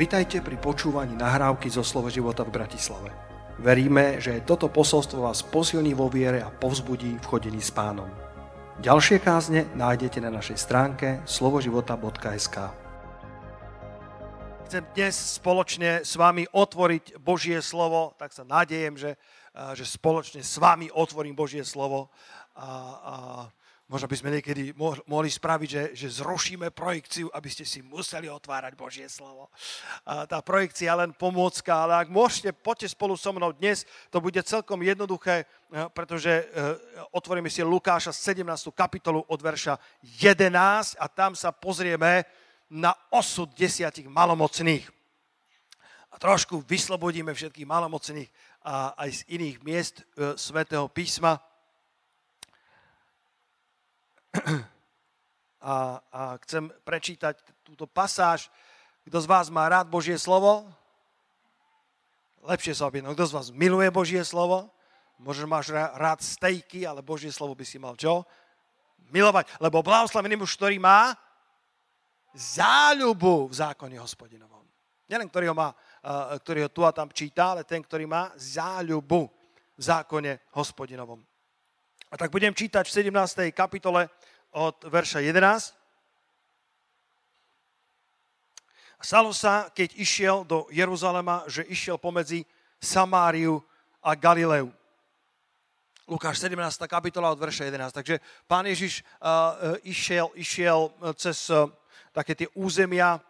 Vitajte pri počúvaní nahrávky zo Slovo života v Bratislave. Veríme, že toto posolstvo vás posilní vo viere a povzbudí v chodení s pánom. Ďalšie kázne nájdete na našej stránke slovoživota.sk Chcem dnes spoločne s vami otvoriť Božie slovo, tak sa nádejem, že, že spoločne s vami otvorím Božie slovo. A, a Možno by sme niekedy mohli spraviť, že, že zrušíme projekciu, aby ste si museli otvárať Božie slovo. A tá projekcia len pomôcka, ale ak môžete, poďte spolu so mnou dnes, to bude celkom jednoduché, eh, pretože eh, otvoríme si Lukáša 17. kapitolu od verša 11 a tam sa pozrieme na osud desiatich malomocných. A trošku vyslobodíme všetkých malomocných aj z iných miest e, svätého písma a, a chcem prečítať túto pasáž. Kto z vás má rád Božie slovo? Lepšie sa objednú. Kto z vás miluje Božie slovo? Možno máš rád stejky, ale Božie slovo by si mal čo? Milovať. Lebo blahoslavený muž, ktorý má záľubu v zákone hospodinovom. Nielen ktorý ho, má, ktorý ho tu a tam číta, ale ten, ktorý má záľubu v zákone hospodinovom. A tak budem čítať v 17. kapitole od verša 11. Stalo sa, keď išiel do Jeruzalema, že išiel pomedzi Samáriu a Galileu. Lukáš 17. kapitola od verša 11. Takže pán Ježiš uh, išiel, išiel cez uh, také tie územia,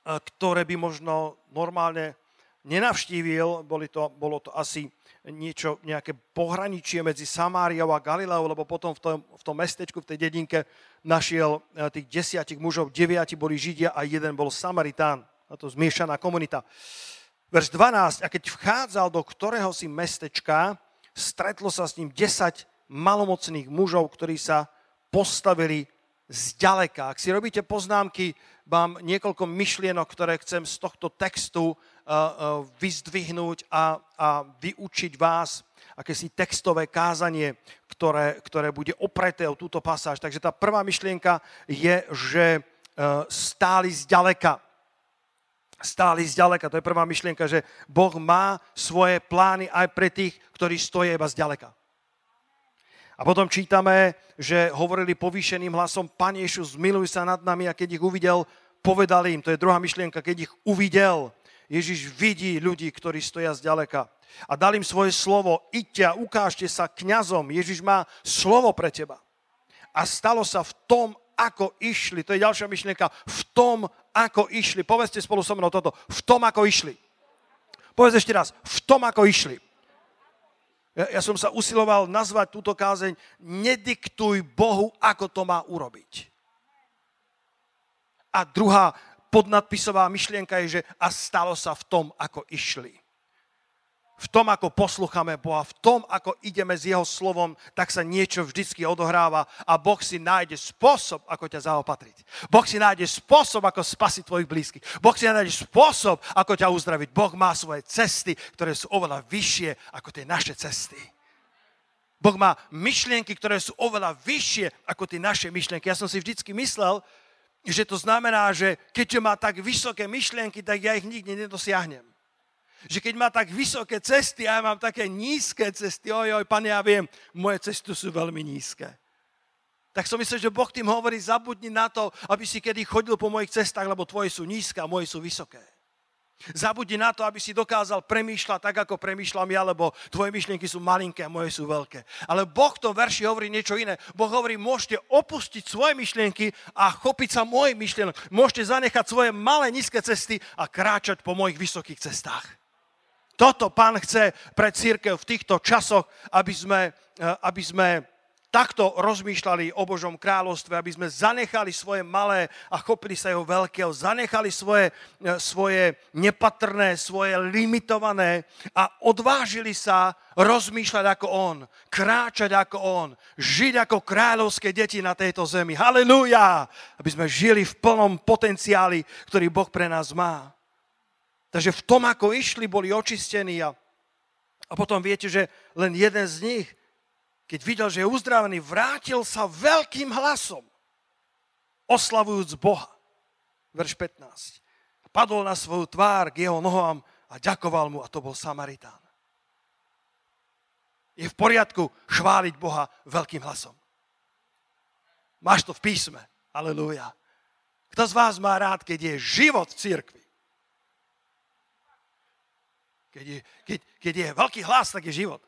ktoré by možno normálne nenavštívil. Boli to, bolo to asi niečo, nejaké pohraničie medzi Samáriou a Galileou, lebo potom v tom, v tom mestečku, v tej dedinke našiel eh, tých desiatich mužov, deviati boli Židia a jeden bol Samaritán. A to zmiešaná komunita. Verš 12. A keď vchádzal do ktorého si mestečka, stretlo sa s ním 10 malomocných mužov, ktorí sa postavili zďaleka. Ak si robíte poznámky, mám niekoľko myšlienok, ktoré chcem z tohto textu vyzdvihnúť a, a vyučiť vás akési textové kázanie, ktoré, ktoré bude opreté o túto pasáž. Takže tá prvá myšlienka je, že e, stáli zďaleka. Stáli zďaleka, to je prvá myšlienka, že Boh má svoje plány aj pre tých, ktorí stojí iba zďaleka. A potom čítame, že hovorili povýšeným hlasom, Pane Ježiš, zmiluj sa nad nami a keď ich uvidel, povedali im, to je druhá myšlienka, keď ich uvidel, Ježiš vidí ľudí, ktorí stoja zďaleka. A dal im svoje slovo, iďte a ukážte sa kňazom. Ježiš má slovo pre teba. A stalo sa v tom, ako išli. To je ďalšia myšlienka. V tom, ako išli. Povedzte spolu so mnou toto. V tom, ako išli. Povedz ešte raz. V tom, ako išli. Ja, ja som sa usiloval nazvať túto kázeň Nediktuj Bohu, ako to má urobiť. A druhá podnadpisová myšlienka je, že a stalo sa v tom, ako išli. V tom, ako poslucháme Boha, v tom, ako ideme s Jeho slovom, tak sa niečo vždycky odohráva a Boh si nájde spôsob, ako ťa zaopatriť. Boh si nájde spôsob, ako spasiť tvojich blízkych. Boh si nájde spôsob, ako ťa uzdraviť. Boh má svoje cesty, ktoré sú oveľa vyššie ako tie naše cesty. Boh má myšlienky, ktoré sú oveľa vyššie ako tie naše myšlienky. Ja som si vždycky myslel, že to znamená, že keďže má tak vysoké myšlienky, tak ja ich nikdy nedosiahnem. Že keď má tak vysoké cesty a ja mám také nízke cesty, oj, oj, pane, ja viem, moje cesty sú veľmi nízke. Tak som myslel, že Boh tým hovorí, zabudni na to, aby si kedy chodil po mojich cestách, lebo tvoje sú nízke a moje sú vysoké. Zabudni na to, aby si dokázal premýšľať tak, ako premýšľam ja, lebo tvoje myšlienky sú malinké a moje sú veľké. Ale Boh v tom verši hovorí niečo iné. Boh hovorí, môžete opustiť svoje myšlienky a chopiť sa mojich myšlienok. Môžete zanechať svoje malé, nízke cesty a kráčať po mojich vysokých cestách. Toto pán chce pre církev v týchto časoch, aby sme, eh, aby sme takto rozmýšľali o Božom kráľovstve, aby sme zanechali svoje malé a chopili sa jeho veľkého, zanechali svoje, e, svoje nepatrné, svoje limitované a odvážili sa rozmýšľať ako on, kráčať ako on, žiť ako kráľovské deti na tejto zemi. Halelúja! Aby sme žili v plnom potenciáli, ktorý Boh pre nás má. Takže v tom, ako išli, boli očistení a, a potom viete, že len jeden z nich keď videl, že je uzdravený, vrátil sa veľkým hlasom, oslavujúc Boha. Verš 15. padol na svoju tvár k jeho nohám a ďakoval mu a to bol Samaritán. Je v poriadku chváliť Boha veľkým hlasom. Máš to v písme. Aleluja. Kto z vás má rád, keď je život v církvi? Keď je, keď, keď je veľký hlas, tak je život.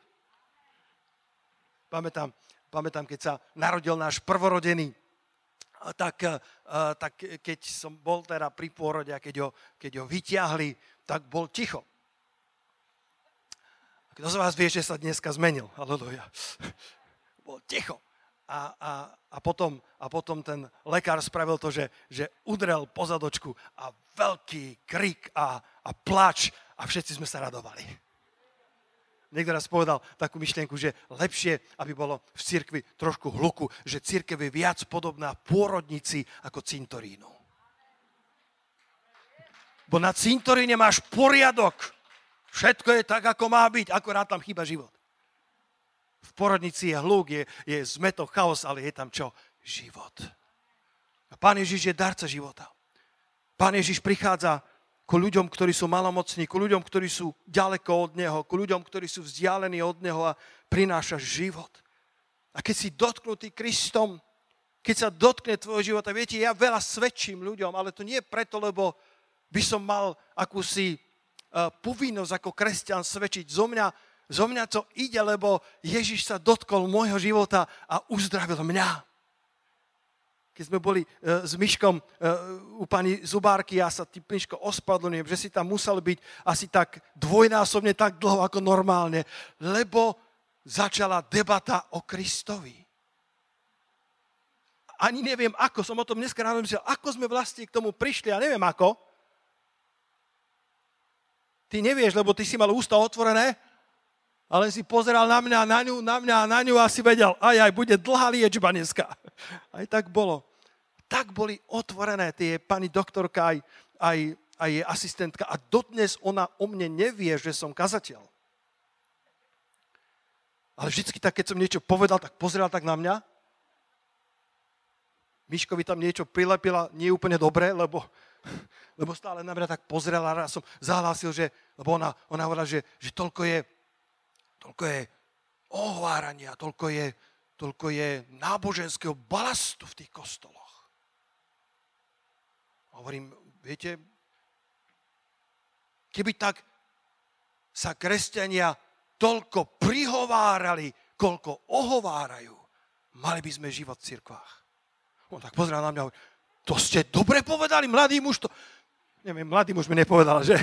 Pamätám, pamätám, keď sa narodil náš prvorodený, tak, tak keď som bol teda pri pôrode a keď ho, keď ho vyťahli, tak bol ticho. Kto z vás vie, že sa dneska zmenil? Aleluja. Bol ticho. A, a, a, potom, a potom ten lekár spravil to, že, že udrel pozadočku a veľký krik a, a plač a všetci sme sa radovali. Niekto raz povedal takú myšlienku, že lepšie, aby bolo v cirkvi trošku hluku, že církev je viac podobná pôrodnici ako cintorínu. Bo na cintoríne máš poriadok. Všetko je tak, ako má byť, akorát tam chýba život. V porodnici je hluk, je, je zmetok, chaos, ale je tam čo? Život. A Pán Ježiš je darca života. Pán Ježiš prichádza ku ľuďom, ktorí sú malomocní, ku ľuďom, ktorí sú ďaleko od Neho, ku ľuďom, ktorí sú vzdialení od Neho a prináša život. A keď si dotknutý Kristom, keď sa dotkne tvojho života, viete, ja veľa svedčím ľuďom, ale to nie preto, lebo by som mal akúsi uh, povinnosť ako kresťan svedčiť. Zo mňa, zo mňa to ide, lebo Ježiš sa dotkol môjho života a uzdravil mňa keď sme boli uh, s Myškom uh, u pani Zubárky, ja sa tým Myško ospadlňujem, že si tam musel byť asi tak dvojnásobne tak dlho ako normálne, lebo začala debata o Kristovi. Ani neviem ako, som o tom dneska ráno myslel, ako sme vlastne k tomu prišli, ja neviem ako. Ty nevieš, lebo ty si mal ústa otvorené, ale si pozeral na mňa, na ňu, na mňa, na ňu a si vedel, aj, aj, bude dlhá liečba dneska. Aj tak bolo. Tak boli otvorené tie pani doktorka, aj, aj, aj jej asistentka a dodnes ona o mne nevie, že som kazateľ. Ale vždycky tak, keď som niečo povedal, tak pozrela tak na mňa. Miškovi tam niečo prilepila nie úplne dobre, lebo, lebo stále na mňa tak pozrela a som zahlásil, že, lebo ona, ona hovorila, že, že toľko je toľko je ohovárania, toľko je, toľko je náboženského balastu v tých kostoloch. Hovorím, viete, keby tak sa kresťania toľko prihovárali, koľko ohovárajú, mali by sme život v cirkvách. On tak pozrel na mňa a to ste dobre povedali, mladý muž to... Neviem, mladý muž mi nepovedal, že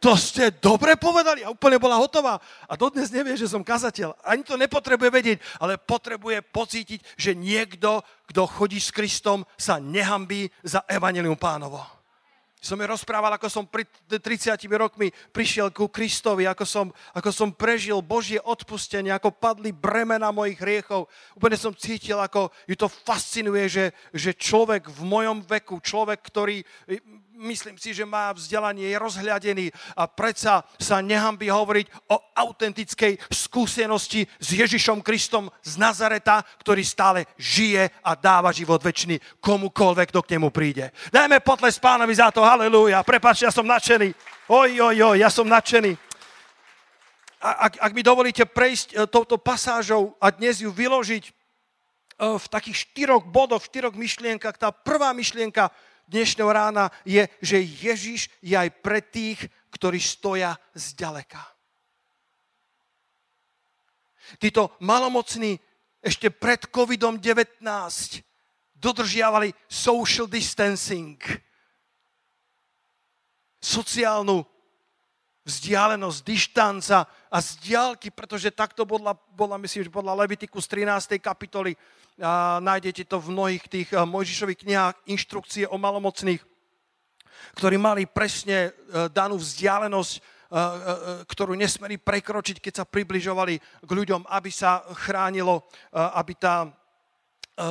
to ste dobre povedali a úplne bola hotová. A dodnes nevie, že som kazateľ. Ani to nepotrebuje vedieť, ale potrebuje pocítiť, že niekto, kto chodí s Kristom, sa nehambí za evanelium pánovo. Som mi rozprával, ako som pri 30 rokmi prišiel ku Kristovi, ako som, ako som prežil Božie odpustenie, ako padli bremena mojich hriechov. Úplne som cítil, ako ju to fascinuje, že, že človek v mojom veku, človek, ktorý myslím si, že má vzdelanie, je rozhľadený a predsa sa nehambí hovoriť o autentickej skúsenosti s Ježišom Kristom z Nazareta, ktorý stále žije a dáva život väčší komukoľvek, kto k nemu príde. Dajme potles pánovi za to, halleluja. Prepač, ja som nadšený. Oj, oj, oj, ja som nadšený. Ak, ak mi dovolíte prejsť e, touto pasážou a dnes ju vyložiť e, v takých štyroch bodoch, v štyroch myšlienkach, tá prvá myšlienka, dnešného rána je, že Ježiš je aj pre tých, ktorí stoja zďaleka. Títo malomocní ešte pred COVID-19 dodržiavali social distancing, sociálnu vzdialenosť, dištanca a zdialky, pretože takto bola, bola myslím, že podľa Levitiku z 13. kapitoly a nájdete to v mnohých tých eh, Mojžišových knihách, inštrukcie o malomocných, ktorí mali presne eh, danú vzdialenosť, eh, ktorú nesmeli prekročiť, keď sa približovali k ľuďom, aby sa chránilo, aby tá,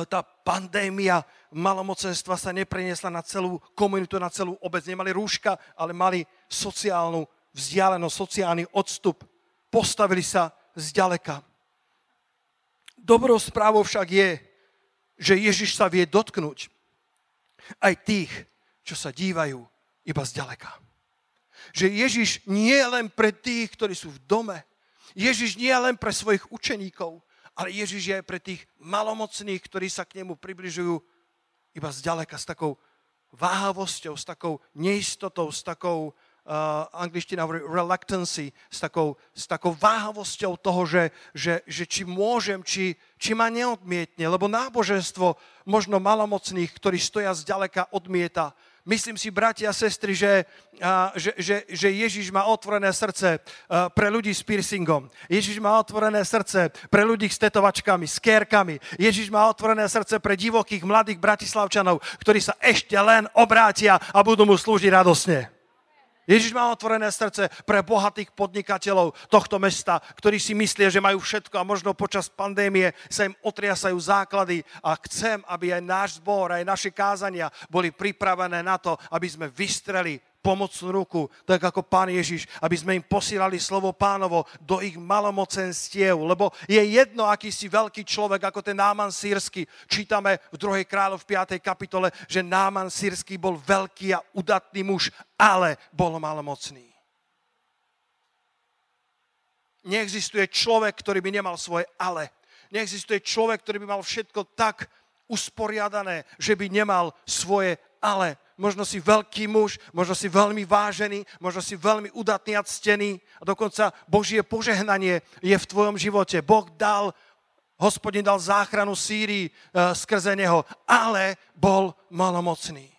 tá pandémia malomocenstva sa nepreniesla na celú komunitu, na celú obec. Nemali rúška, ale mali sociálnu vzdialenosť, sociálny odstup. Postavili sa zďaleka. Dobrou správou však je, že Ježiš sa vie dotknúť aj tých, čo sa dívajú iba zďaleka. Že Ježiš nie je len pre tých, ktorí sú v dome. Ježiš nie je len pre svojich učeníkov, ale Ježiš je aj pre tých malomocných, ktorí sa k nemu približujú iba zďaleka, s takou váhavosťou, s takou neistotou, s takou, angličtina hovorí reluctancy, s takou, s takou váhavosťou toho, že, že, že či môžem, či, či ma neodmietne. Lebo náboženstvo možno malomocných, ktorí stoja zďaleka, odmieta. Myslím si, bratia a sestry, že, a, že, že, že Ježiš má otvorené srdce a, pre ľudí s piercingom. Ježiš má otvorené srdce pre ľudí s tetovačkami, s kérkami. Ježiš má otvorené srdce pre divokých mladých bratislavčanov, ktorí sa ešte len obrátia a budú mu slúžiť radosne. Ježiš má otvorené srdce pre bohatých podnikateľov tohto mesta, ktorí si myslia, že majú všetko a možno počas pandémie sa im otriasajú základy. A chcem, aby aj náš zbor, aj naše kázania boli pripravené na to, aby sme vystreli pomocnú ruku, tak ako pán Ježiš, aby sme im posílali slovo pánovo do ich malomocenstiev, lebo je jedno, aký si veľký človek, ako ten Náman sírsky. Čítame v 2. kráľov v 5. kapitole, že Náman sírsky bol veľký a udatný muž, ale bol malomocný. Neexistuje človek, ktorý by nemal svoje ale. Neexistuje človek, ktorý by mal všetko tak usporiadané, že by nemal svoje ale možno si veľký muž, možno si veľmi vážený, možno si veľmi udatný a ctený a dokonca Božie požehnanie je v tvojom živote. Boh dal, hospodin dal záchranu Sýrii e, skrze neho, ale bol malomocný.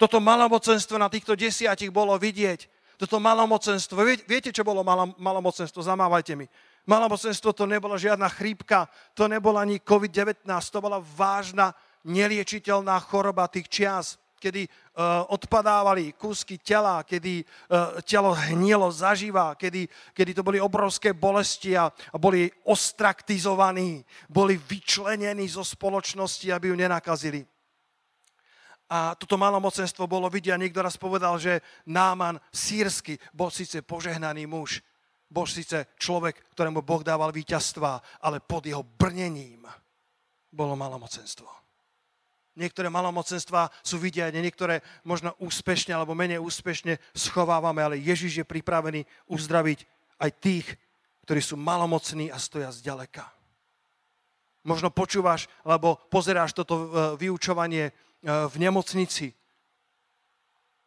Toto malomocenstvo na týchto desiatich bolo vidieť. Toto malomocenstvo, viete, čo bolo malomocenstvo? Zamávajte mi. Malomocenstvo to nebola žiadna chrípka, to nebola ani COVID-19, to bola vážna, neliečiteľná choroba tých čias kedy uh, odpadávali kúsky tela, kedy uh, telo hnilo zaživa, kedy, kedy to boli obrovské bolesti a, a boli ostraktizovaní, boli vyčlenení zo spoločnosti, aby ju nenakazili. A toto malomocenstvo bolo vidia. Niekto raz povedal, že Náman sírsky bol síce požehnaný muž, bol síce človek, ktorému Boh dával víťazstva, ale pod jeho brnením bolo malomocenstvo. Niektoré malomocenstva sú vidieť, niektoré možno úspešne alebo menej úspešne schovávame, ale Ježiš je pripravený uzdraviť aj tých, ktorí sú malomocní a stoja zďaleka. Možno počúvaš, alebo pozeráš toto e, vyučovanie e, v nemocnici.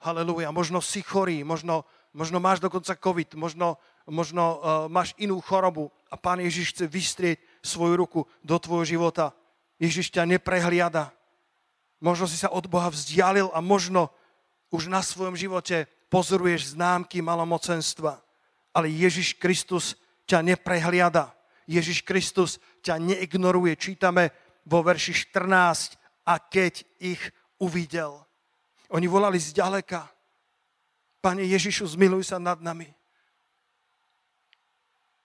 Halelúja. Možno si chorý, možno, možno máš dokonca COVID, možno, možno uh, máš inú chorobu a Pán Ježiš chce vystrieť svoju ruku do tvojho života. Ježiš ťa neprehliada. Možno si sa od Boha vzdialil a možno už na svojom živote pozoruješ známky malomocenstva. Ale Ježiš Kristus ťa neprehliada. Ježiš Kristus ťa neignoruje. Čítame vo verši 14. A keď ich uvidel. Oni volali zďaleka. Pane Ježišu, zmiluj sa nad nami.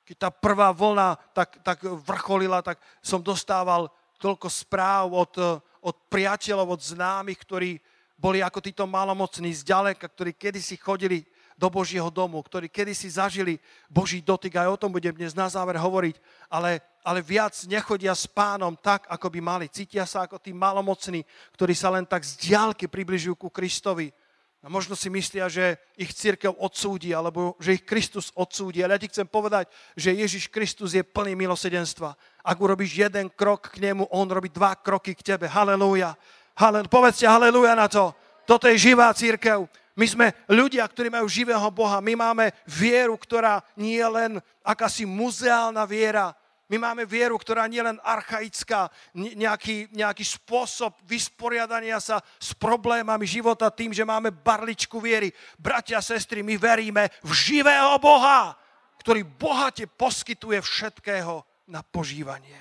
Keď tá prvá vlna tak, tak vrcholila, tak som dostával toľko správ od, od priateľov, od známych, ktorí boli ako títo malomocní zďaleka, ktorí kedysi chodili do Božieho domu, ktorí kedysi zažili Boží dotyk, aj o tom budem dnes na záver hovoriť, ale, ale viac nechodia s pánom tak, ako by mali. Cítia sa ako tí malomocní, ktorí sa len tak z diálky približujú ku Kristovi. A možno si myslia, že ich církev odsúdi, alebo že ich Kristus odsúdi. Ale ja ti chcem povedať, že Ježiš Kristus je plný milosedenstva. Ak urobíš jeden krok k nemu, on robí dva kroky k tebe. Halelúja. Halel, povedzte halelúja na to. Toto je živá církev. My sme ľudia, ktorí majú živého Boha. My máme vieru, ktorá nie je len akási muzeálna viera, my máme vieru, ktorá nie len archaická, nejaký, nejaký spôsob vysporiadania sa s problémami života tým, že máme barličku viery. Bratia sestry, my veríme v živého Boha, ktorý bohate poskytuje všetkého na požívanie.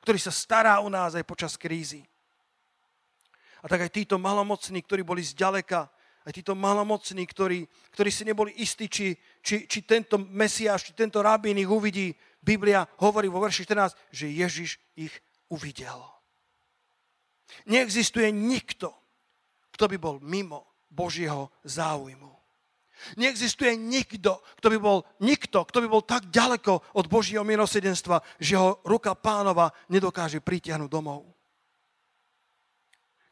Ktorý sa stará o nás aj počas krízy. A tak aj títo malomocní, ktorí boli zďaleka, aj títo malomocní, ktorí, ktorí si neboli istí, či, či, či tento Mesiáš, či tento rabín ich uvidí, Biblia hovorí vo verši 14, že Ježiš ich uvidel. Neexistuje nikto, kto by bol mimo Božieho záujmu. Neexistuje nikto, kto by bol, nikto, kto by bol tak ďaleko od Božieho milosedenstva, že ho ruka pánova nedokáže pritiahnuť domov.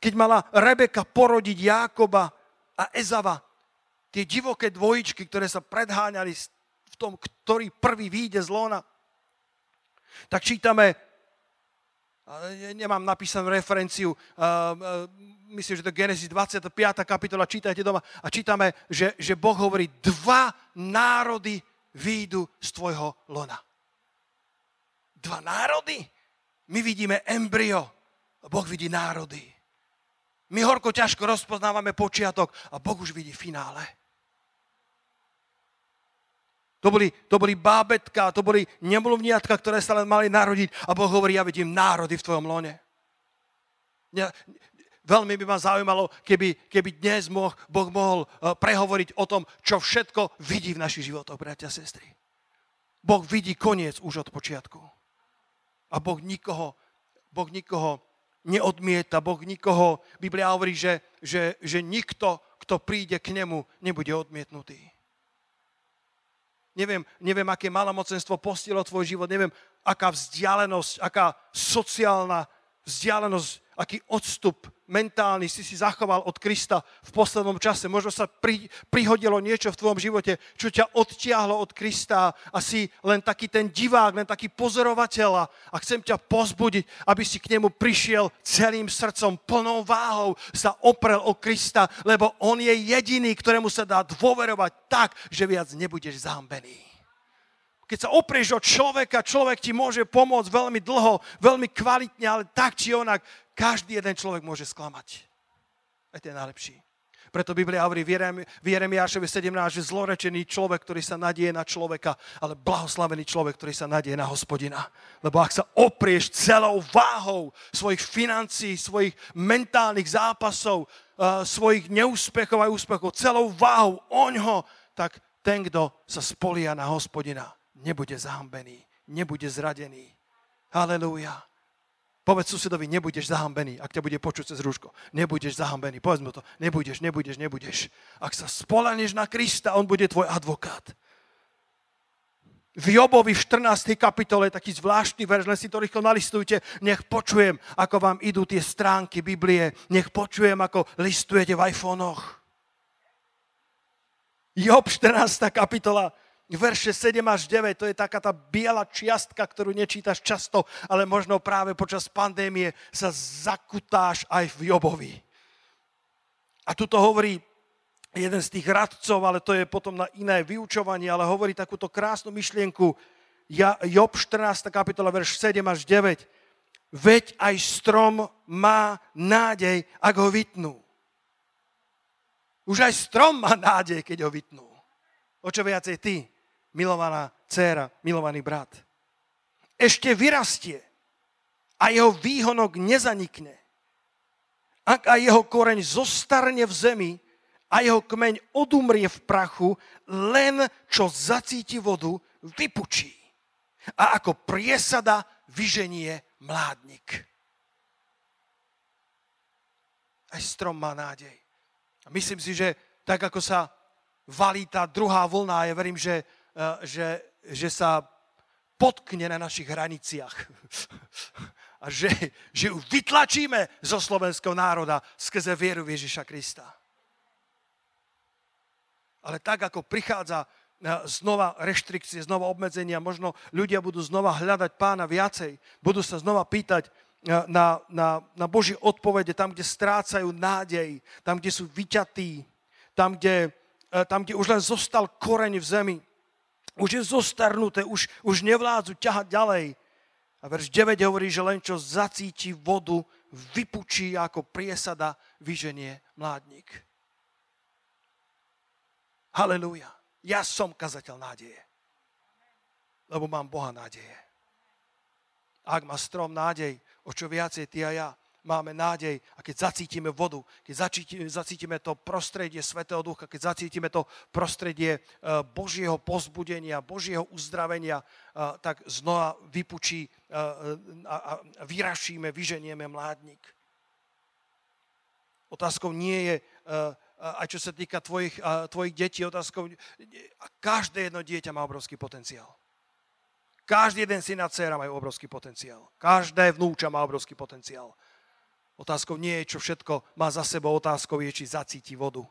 Keď mala Rebeka porodiť Jákoba a Ezava, tie divoké dvojičky, ktoré sa predháňali v tom, ktorý prvý vyjde z lona, tak čítame, nemám napísanú referenciu, myslím, že to Genesis 25. kapitola, čítajte doma, a čítame, že, že Boh hovorí, dva národy výjdu z tvojho lona. Dva národy? My vidíme embryo, Boh vidí národy. My horko ťažko rozpoznávame počiatok a Boh už vidí finále. To boli, to boli bábetka, to boli nemluvniatka, ktoré sa len mali narodiť a Boh hovorí, ja vidím národy v tvojom lone. Ja, veľmi by ma zaujímalo, keby, keby dnes moh, Boh mohol uh, prehovoriť o tom, čo všetko vidí v našich životoch, bratia a sestry. Boh vidí koniec už od počiatku. A Boh nikoho, boh nikoho neodmieta, Boh nikoho, Biblia hovorí, že, že, že nikto, kto príde k nemu, nebude odmietnutý. Neviem, neviem, aké malomocenstvo postilo tvoj život, neviem, aká vzdialenosť, aká sociálna vzdialenosť, aký odstup mentálny si si zachoval od Krista v poslednom čase. Možno sa pri, prihodilo niečo v tvojom živote, čo ťa odtiahlo od Krista a si len taký ten divák, len taký pozorovateľ a chcem ťa pozbudiť, aby si k nemu prišiel celým srdcom, plnou váhou sa oprel o Krista, lebo on je jediný, ktorému sa dá dôverovať tak, že viac nebudeš zahambený keď sa oprieš od človeka, človek ti môže pomôcť veľmi dlho, veľmi kvalitne, ale tak či onak, každý jeden človek môže sklamať. Aj ten najlepší. Preto Biblia hovorí v Jeremiášovi 17, že zlorečený človek, ktorý sa nadieje na človeka, ale blahoslavený človek, ktorý sa nadieje na hospodina. Lebo ak sa oprieš celou váhou svojich financií, svojich mentálnych zápasov, uh, svojich neúspechov a úspechov, celou váhou oňho, tak ten, kto sa spolia na hospodina, nebude zahambený, nebude zradený. Halelúja. Povedz susedovi, nebudeš zahambený, ak ťa bude počuť cez rúško. Nebudeš zahambený. Povedz mu to. Nebudeš, nebudeš, nebudeš. Ak sa spolaneš na Krista, on bude tvoj advokát. V Jobovi v 14. kapitole je taký zvláštny verš, len si to rýchlo nalistujte. Nech počujem, ako vám idú tie stránky Biblie. Nech počujem, ako listujete v iPhonech. Job 14. kapitola verše 7 až 9, to je taká tá biela čiastka, ktorú nečítaš často, ale možno práve počas pandémie sa zakutáš aj v Jobovi. A tu to hovorí jeden z tých radcov, ale to je potom na iné vyučovanie, ale hovorí takúto krásnu myšlienku. Job 14. kapitola, verš 7 až 9. Veď aj strom má nádej, ak ho vytnú. Už aj strom má nádej, keď ho vytnú. O čo viacej ty? Milovaná dcéra, milovaný brat. Ešte vyrastie a jeho výhonok nezanikne. Ak aj jeho koreň zostarne v zemi a jeho kmeň odumrie v prachu, len čo zacíti vodu, vypučí. A ako priesada vyženie mládnik. Aj strom má nádej. Myslím si, že tak ako sa valí tá druhá vlna, ja verím, že že, že sa potkne na našich hraniciach. A že, že ju vytlačíme zo slovenského národa skrze vieru Ježiša Krista. Ale tak, ako prichádza eh, znova reštrikcie, znova obmedzenia, možno ľudia budú znova hľadať pána viacej, budú sa znova pýtať eh, na, na, na Boží odpovede, tam, kde strácajú nádej, tam, kde sú vyťatí, tam, kde, tam, kde už len zostal koreň v zemi už je zostarnuté, už, už nevládzu ťahať ďalej. A verš 9 hovorí, že len čo zacíti vodu, vypučí ako priesada vyženie mládnik. Halelúja. Ja som kazateľ nádeje. Lebo mám Boha nádeje. Ak má strom nádej, o čo viacej ty a ja, máme nádej a keď zacítime vodu, keď zacítime, to prostredie Svetého Ducha, keď zacítime to prostredie e, Božieho pozbudenia, Božieho uzdravenia, e, tak znova vypučí e, a vyrašíme, vyženieme mládnik. Otázkou nie je, aj čo sa týka tvojich, tvojich detí, otázkou, každé jedno dieťa má obrovský potenciál. Každý jeden syn a dcera majú obrovský potenciál. Každé vnúča má obrovský potenciál. Otázkou nie je, čo všetko má za sebou, otázkou je, či zacíti vodu.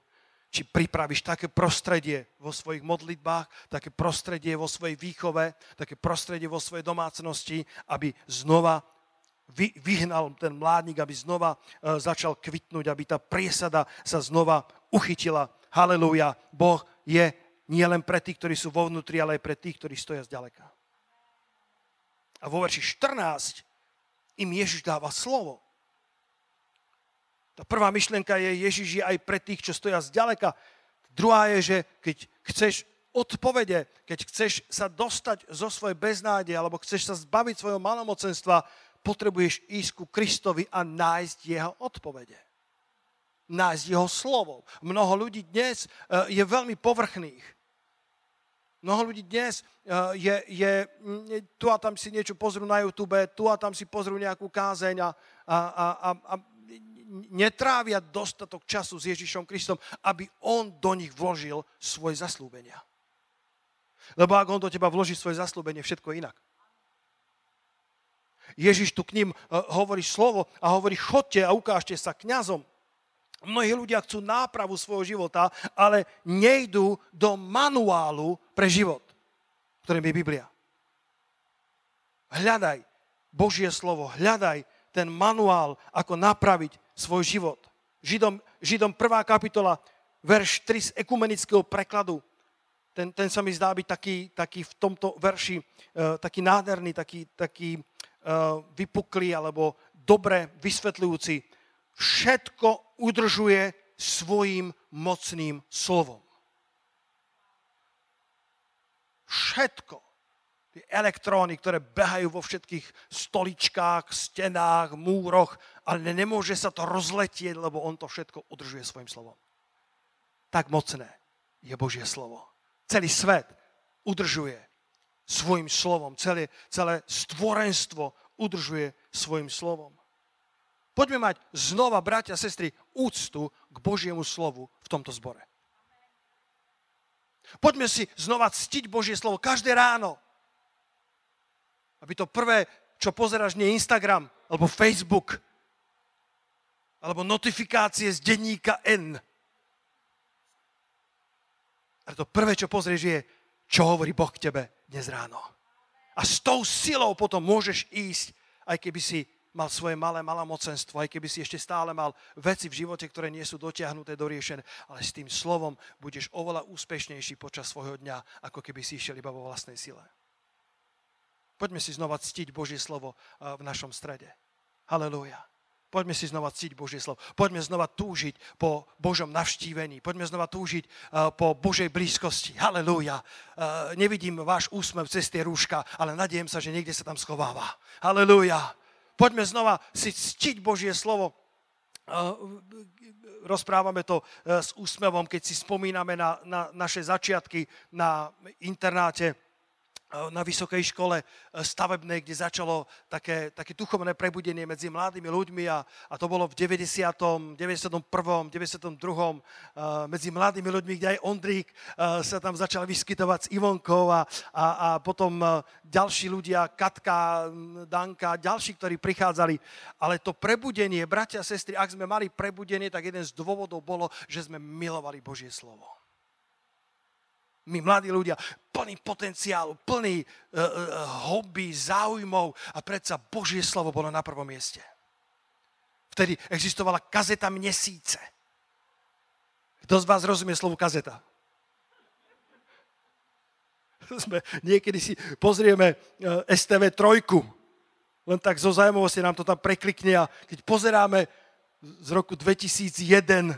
či pripravíš také prostredie vo svojich modlitbách, také prostredie vo svojej výchove, také prostredie vo svojej domácnosti, aby znova vy, vyhnal ten mládnik, aby znova uh, začal kvitnúť, aby tá priesada sa znova uchytila. Halelúja. Boh je nie len pre tých, ktorí sú vo vnútri, ale aj pre tých, ktorí stoja zďaleka. A vo verši 14 im Ježiš dáva slovo. Tá prvá myšlienka je, Ježiš je aj pre tých, čo stoja zďaleka. Druhá je, že keď chceš odpovede, keď chceš sa dostať zo svojej beznáde, alebo chceš sa zbaviť svojho malomocenstva, potrebuješ ísť ku Kristovi a nájsť jeho odpovede. Nájsť jeho slovo. Mnoho ľudí dnes eh, je veľmi povrchných. Mnoho ľudí dnes eh, je, je, mm, tu a tam si niečo pozrú na YouTube, tu a tam si pozrú nejakú kázeň a, a, a, a netrávia dostatok času s Ježišom Kristom, aby on do nich vložil svoje zaslúbenia. Lebo ak on do teba vloží svoje zaslúbenie, všetko je inak. Ježiš tu k ním e, hovorí slovo a hovorí, chodte a ukážte sa kňazom. Mnohí ľudia chcú nápravu svojho života, ale nejdú do manuálu pre život, ktorým je Biblia. Hľadaj Božie slovo, hľadaj ten manuál, ako napraviť svoj život. Židom, Židom 1. kapitola, verš 3 z ekumenického prekladu. Ten, ten sa mi zdá byť taký, taký v tomto verši, uh, taký nádherný, taký, taký uh, vypuklý alebo dobre vysvetľujúci. Všetko udržuje svojim mocným slovom. Všetko tie elektróny, ktoré behajú vo všetkých stoličkách, stenách, múroch, ale nemôže sa to rozletieť, lebo on to všetko udržuje svojim slovom. Tak mocné je Božie slovo. Celý svet udržuje svojim slovom. Celé, celé stvorenstvo udržuje svojim slovom. Poďme mať znova, bratia a sestry, úctu k Božiemu slovu v tomto zbore. Poďme si znova ctiť Božie slovo každé ráno. Aby to prvé, čo pozeráš, nie Instagram, alebo Facebook, alebo notifikácie z denníka N. Ale to prvé, čo pozrieš, je, čo hovorí Boh k tebe dnes ráno. A s tou silou potom môžeš ísť, aj keby si mal svoje malé malamocenstvo, aj keby si ešte stále mal veci v živote, ktoré nie sú dotiahnuté, doriešené, ale s tým slovom budeš oveľa úspešnejší počas svojho dňa, ako keby si išiel iba vo vlastnej sile. Poďme si znova ctiť Božie slovo v našom strede. Halelúja. Poďme si znova ctiť Božie slovo. Poďme znova túžiť po Božom navštívení. Poďme znova túžiť po Božej blízkosti. Halelúja. Nevidím váš úsmev cez tie rúška, ale nadiem sa, že niekde sa tam schováva. Halelúja. Poďme znova si ctiť Božie slovo. Rozprávame to s úsmevom, keď si spomíname na, na naše začiatky na internáte Eh, na vysokej škole eh, stavebnej, kde začalo také, také duchovné prebudenie medzi mladými ľuďmi a, a to bolo v 90., 91., 92. medzi mladými ľuďmi, kde aj Ondrík eh, sa tam začal vyskytovať s Ivonkou a, a, a potom ďalší ľudia, Katka, Danka, ďalší, ktorí prichádzali. Ale to prebudenie, bratia a sestry, ak sme mali prebudenie, tak jeden z dôvodov bolo, že sme milovali Božie slovo my mladí ľudia, plný potenciálu, plný uh, uh, hobby, záujmov a predsa Božie slovo bolo na prvom mieste. Vtedy existovala kazeta Mesíce. Kto z vás rozumie slovu kazeta? Sme, niekedy si pozrieme uh, STV trojku, len tak zo zaujímavosti nám to tam preklikne a keď pozeráme z roku 2001,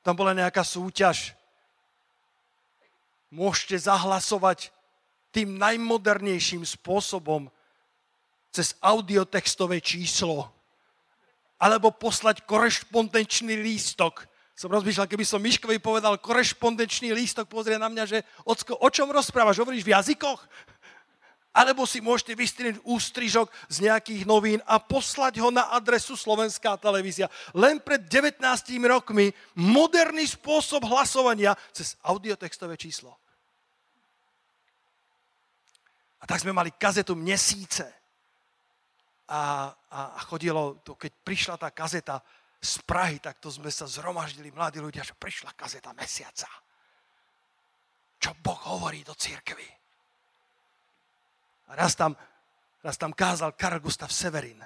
tam bola nejaká súťaž, môžete zahlasovať tým najmodernejším spôsobom cez audiotextové číslo alebo poslať korešpondenčný lístok. Som rozmýšľal, keby som Miškovi povedal korešpondenčný lístok, pozrie na mňa, že Ocko, o čom rozprávaš? Hovoríš v jazykoch? Alebo si môžete vystriť ústrižok z nejakých novín a poslať ho na adresu Slovenská televízia. Len pred 19 rokmi moderný spôsob hlasovania cez audiotextové číslo. A tak sme mali kazetu Mesíce. A, a, a chodilo to, keď prišla tá kazeta, z Prahy, tak to sme sa zhromaždili mladí ľudia, že prišla kazeta mesiaca. Čo Boh hovorí do církvy. A raz tam, raz tam kázal Karl Gustav Severin.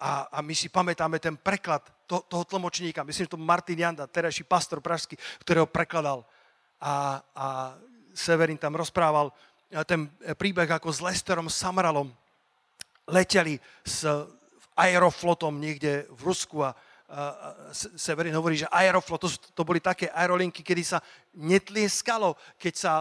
A, a my si pamätáme ten preklad to, toho tlmočníka, myslím, že to Martin Janda, terajší pastor pražský, ktorého prekladal. A, a Severin tam rozprával ten príbeh, ako s Lesterom Samralom leteli s aeroflotom niekde v Rusku a, Severin hovorí, že aeroflot, to, to boli také aerolinky, kedy sa netlieskalo, keď sa,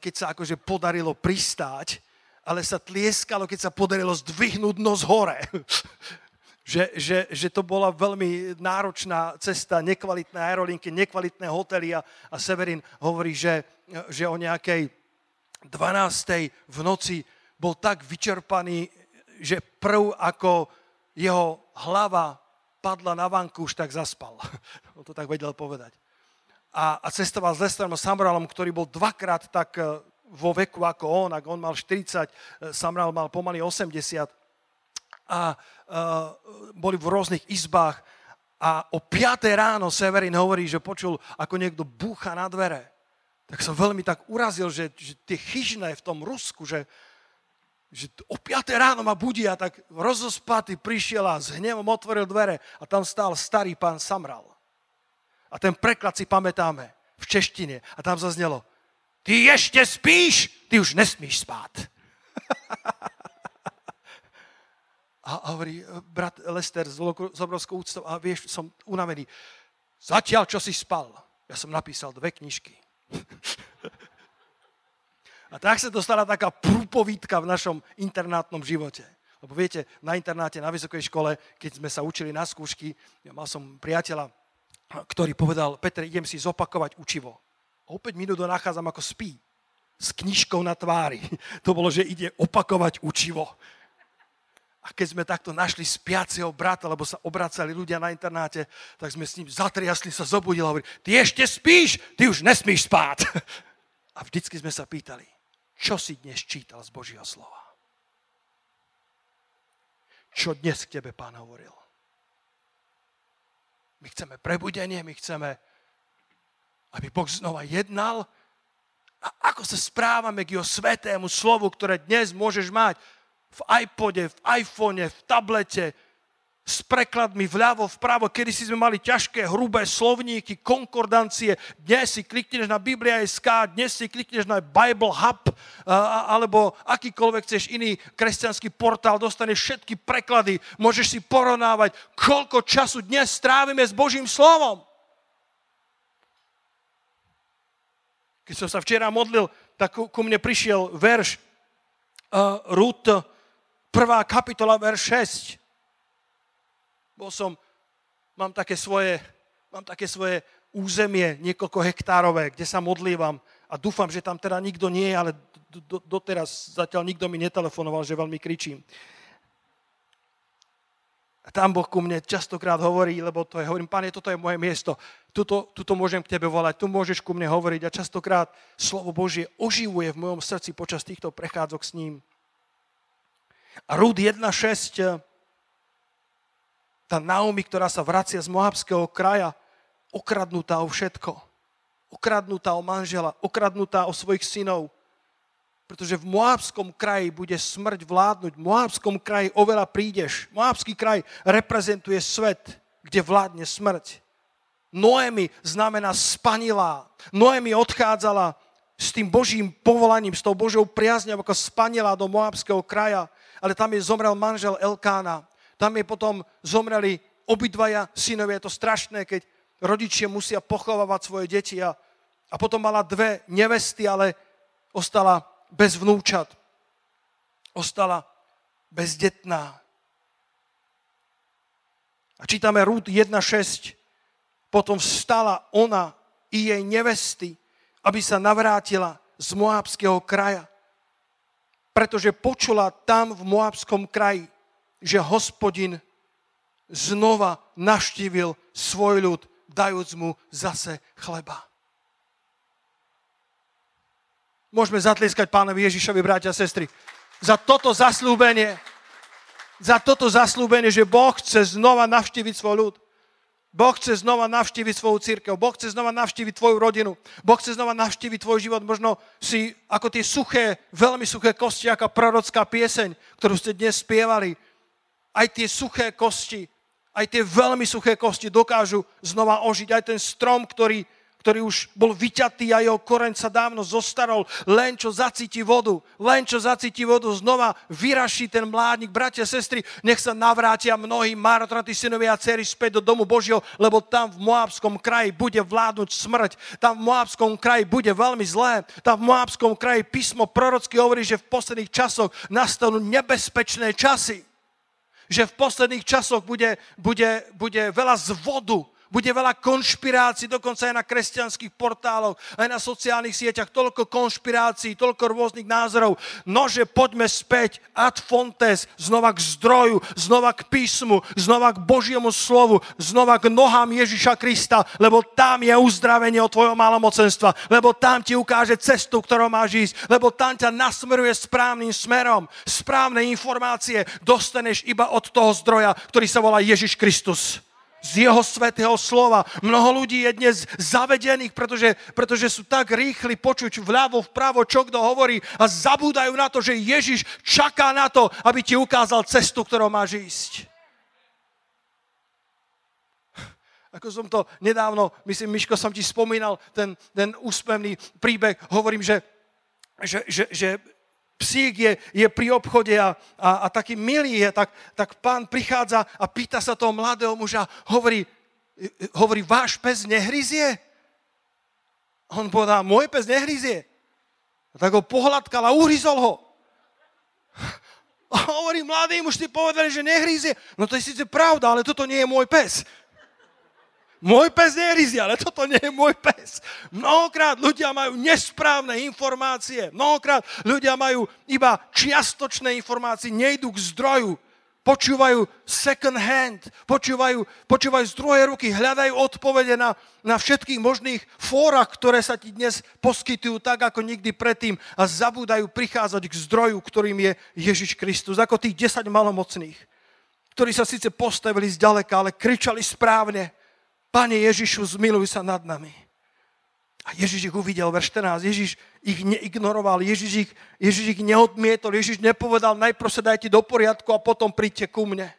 keď sa akože podarilo pristáť, ale sa tlieskalo, keď sa podarilo zdvihnúť nos hore. že, že, že to bola veľmi náročná cesta, nekvalitné aerolinky, nekvalitné hotely a, a Severin hovorí, že, že o nejakej 12. v noci bol tak vyčerpaný, že prv ako jeho hlava padla na vanku, už tak zaspal. On to tak vedel povedať. A, a cestoval s Lesterom Samralom, ktorý bol dvakrát tak eh, vo veku ako on, ak on mal 40, eh, Samral mal pomaly 80 a uh, boli v rôznych izbách a o 5 ráno Severin hovorí, že počul, ako niekto búcha na dvere. Tak som veľmi tak urazil, že, že tie chyžné v tom Rusku, že, že o 5 ráno ma budia, tak rozospatý prišiel a s hnevom otvoril dvere a tam stál starý pán Samral. A ten preklad si pamätáme v češtine a tam zaznelo, ty ešte spíš, ty už nesmíš spát. A hovorí brat Lester s obrovskou úctou, a vieš, som unavený. Zatiaľ, čo si spal, ja som napísal dve knižky. A tak sa dostala taká prúpovítka v našom internátnom živote. Lebo viete, na internáte, na vysokej škole, keď sme sa učili na skúšky, ja mal som priateľa, ktorý povedal, Peter, idem si zopakovať učivo. A o 5 minút ho nachádzam ako spí. S knižkou na tvári. To bolo, že ide opakovať učivo. A keď sme takto našli spiaceho brata, lebo sa obracali ľudia na internáte, tak sme s ním zatriasli, sa zobudili a hovorili, ty ešte spíš, ty už nesmíš spát. A vždycky sme sa pýtali, čo si dnes čítal z Božieho slova? Čo dnes k tebe pán hovoril? My chceme prebudenie, my chceme, aby Boh znova jednal. A ako sa správame k jeho svetému slovu, ktoré dnes môžeš mať? V iPode, v iPhone, v tablete, s prekladmi vľavo, vpravo. Kedy si sme mali ťažké, hrubé slovníky, konkordancie. Dnes si klikneš na Biblia.sk, dnes si klikneš na Bible Hub, alebo akýkoľvek chceš iný kresťanský portál, dostaneš všetky preklady, môžeš si porovnávať, koľko času dnes strávime s Božím slovom. Keď som sa včera modlil, tak ku mne prišiel verš uh, Ruth prvá kapitola, verš 6. Bol som, mám také svoje, mám také svoje územie, niekoľko hektárové, kde sa modlívam a dúfam, že tam teda nikto nie je, ale doteraz zatiaľ nikto mi netelefonoval, že veľmi kričím. A tam Boh ku mne častokrát hovorí, lebo to je, hovorím, pane, toto je moje miesto, tuto, tuto môžem k tebe volať, tu môžeš ku mne hovoriť a častokrát slovo Božie oživuje v mojom srdci počas týchto prechádzok s ním. A Rúd 1.6, eh, tá Naomi, ktorá sa vracia z Moabského kraja, okradnutá o všetko. Okradnutá o manžela, okradnutá o svojich synov. Pretože v Moabskom kraji bude smrť vládnuť. V Moabskom kraji oveľa prídeš. Moabský kraj reprezentuje svet, kde vládne smrť. Noemi znamená spanilá. Noemi odchádzala s tým Božím povolaním, s tou Božou priazňou, ako spanila do Moabského kraja ale tam je zomrel manžel Elkána. Tam je potom zomreli obidvaja synovia. Je to strašné, keď rodičia musia pochovávať svoje deti a, a potom mala dve nevesty, ale ostala bez vnúčat. Ostala bezdetná. A čítame Rúd 1.6. Potom vstala ona i jej nevesty, aby sa navrátila z Moábského kraja pretože počula tam v Moabskom kraji, že hospodin znova naštívil svoj ľud, dajúc mu zase chleba. Môžeme zatlieskať pánovi Ježišovi, bratia a sestry, za toto zaslúbenie. za toto zaslúbenie, že Boh chce znova navštíviť svoj ľud. Boh chce znova navštíviť svoju církev. Boh chce znova navštíviť tvoju rodinu. Boh chce znova navštíviť tvoj život. Možno si ako tie suché, veľmi suché kosti, aká prorocká pieseň, ktorú ste dnes spievali. Aj tie suché kosti, aj tie veľmi suché kosti dokážu znova ožiť. Aj ten strom, ktorý ktorý už bol vyťatý a jeho koreň sa dávno zostarol, len čo zacíti vodu, len čo zacíti vodu, znova vyraší ten mládnik. Bratia, sestry, nech sa navrátia mnohí marotratí synovia a dcery späť do domu Božieho, lebo tam v Moabskom kraji bude vládnuť smrť. Tam v Moabskom kraji bude veľmi zlé. Tam v Moabskom kraji písmo prorocky hovorí, že v posledných časoch nastanú nebezpečné časy. Že v posledných časoch bude, bude, bude veľa zvodu, bude veľa konšpirácií, dokonca aj na kresťanských portáloch, aj na sociálnych sieťach, toľko konšpirácií, toľko rôznych názorov. Nože poďme späť ad fontes, znova k zdroju, znova k písmu, znova k Božiemu slovu, znova k nohám Ježiša Krista, lebo tam je uzdravenie od tvojho malomocenstva, lebo tam ti ukáže cestu, ktorou máš ísť, lebo tam ťa nasmeruje správnym smerom. Správne informácie dostaneš iba od toho zdroja, ktorý sa volá Ježiš Kristus z jeho svetého slova. Mnoho ľudí je dnes zavedených, pretože, pretože sú tak rýchli počuť vľavo, vpravo, čo kto hovorí a zabúdajú na to, že Ježiš čaká na to, aby ti ukázal cestu, ktorou máš ísť. Ako som to nedávno, myslím, Miško, som ti spomínal, ten, ten úspevný príbeh, hovorím, že, že, že, že psík je, je pri obchode a, a, a taký milý je, tak, tak pán prichádza a pýta sa toho mladého muža, hovorí, hovorí, váš pes nehryzie? On povedal, môj pes nehryzie. A tak ho pohľadkal a uhryzol ho. A hovorí, mladý muž, ty povedali, že nehryzie. No to je síce pravda, ale toto nie je môj pes. Môj pes nehryzie, ale toto nie je môj pes. Mnohokrát ľudia majú nesprávne informácie. Mnohokrát ľudia majú iba čiastočné informácie, nejdú k zdroju. Počúvajú second hand, počúvajú, počúvajú z druhej ruky, hľadajú odpovede na, na všetkých možných fórach, ktoré sa ti dnes poskytujú tak, ako nikdy predtým a zabúdajú prichádzať k zdroju, ktorým je Ježiš Kristus, ako tých 10 malomocných, ktorí sa síce postavili zďaleka, ale kričali správne, Pane Ježišu, zmiluj sa nad nami. A Ježiš ich uvidel, verš 14. Ježiš ich neignoroval, Ježiš ich, Ježiš ich neodmietol, Ježiš nepovedal, najprv sa dajte do poriadku a potom príďte ku mne.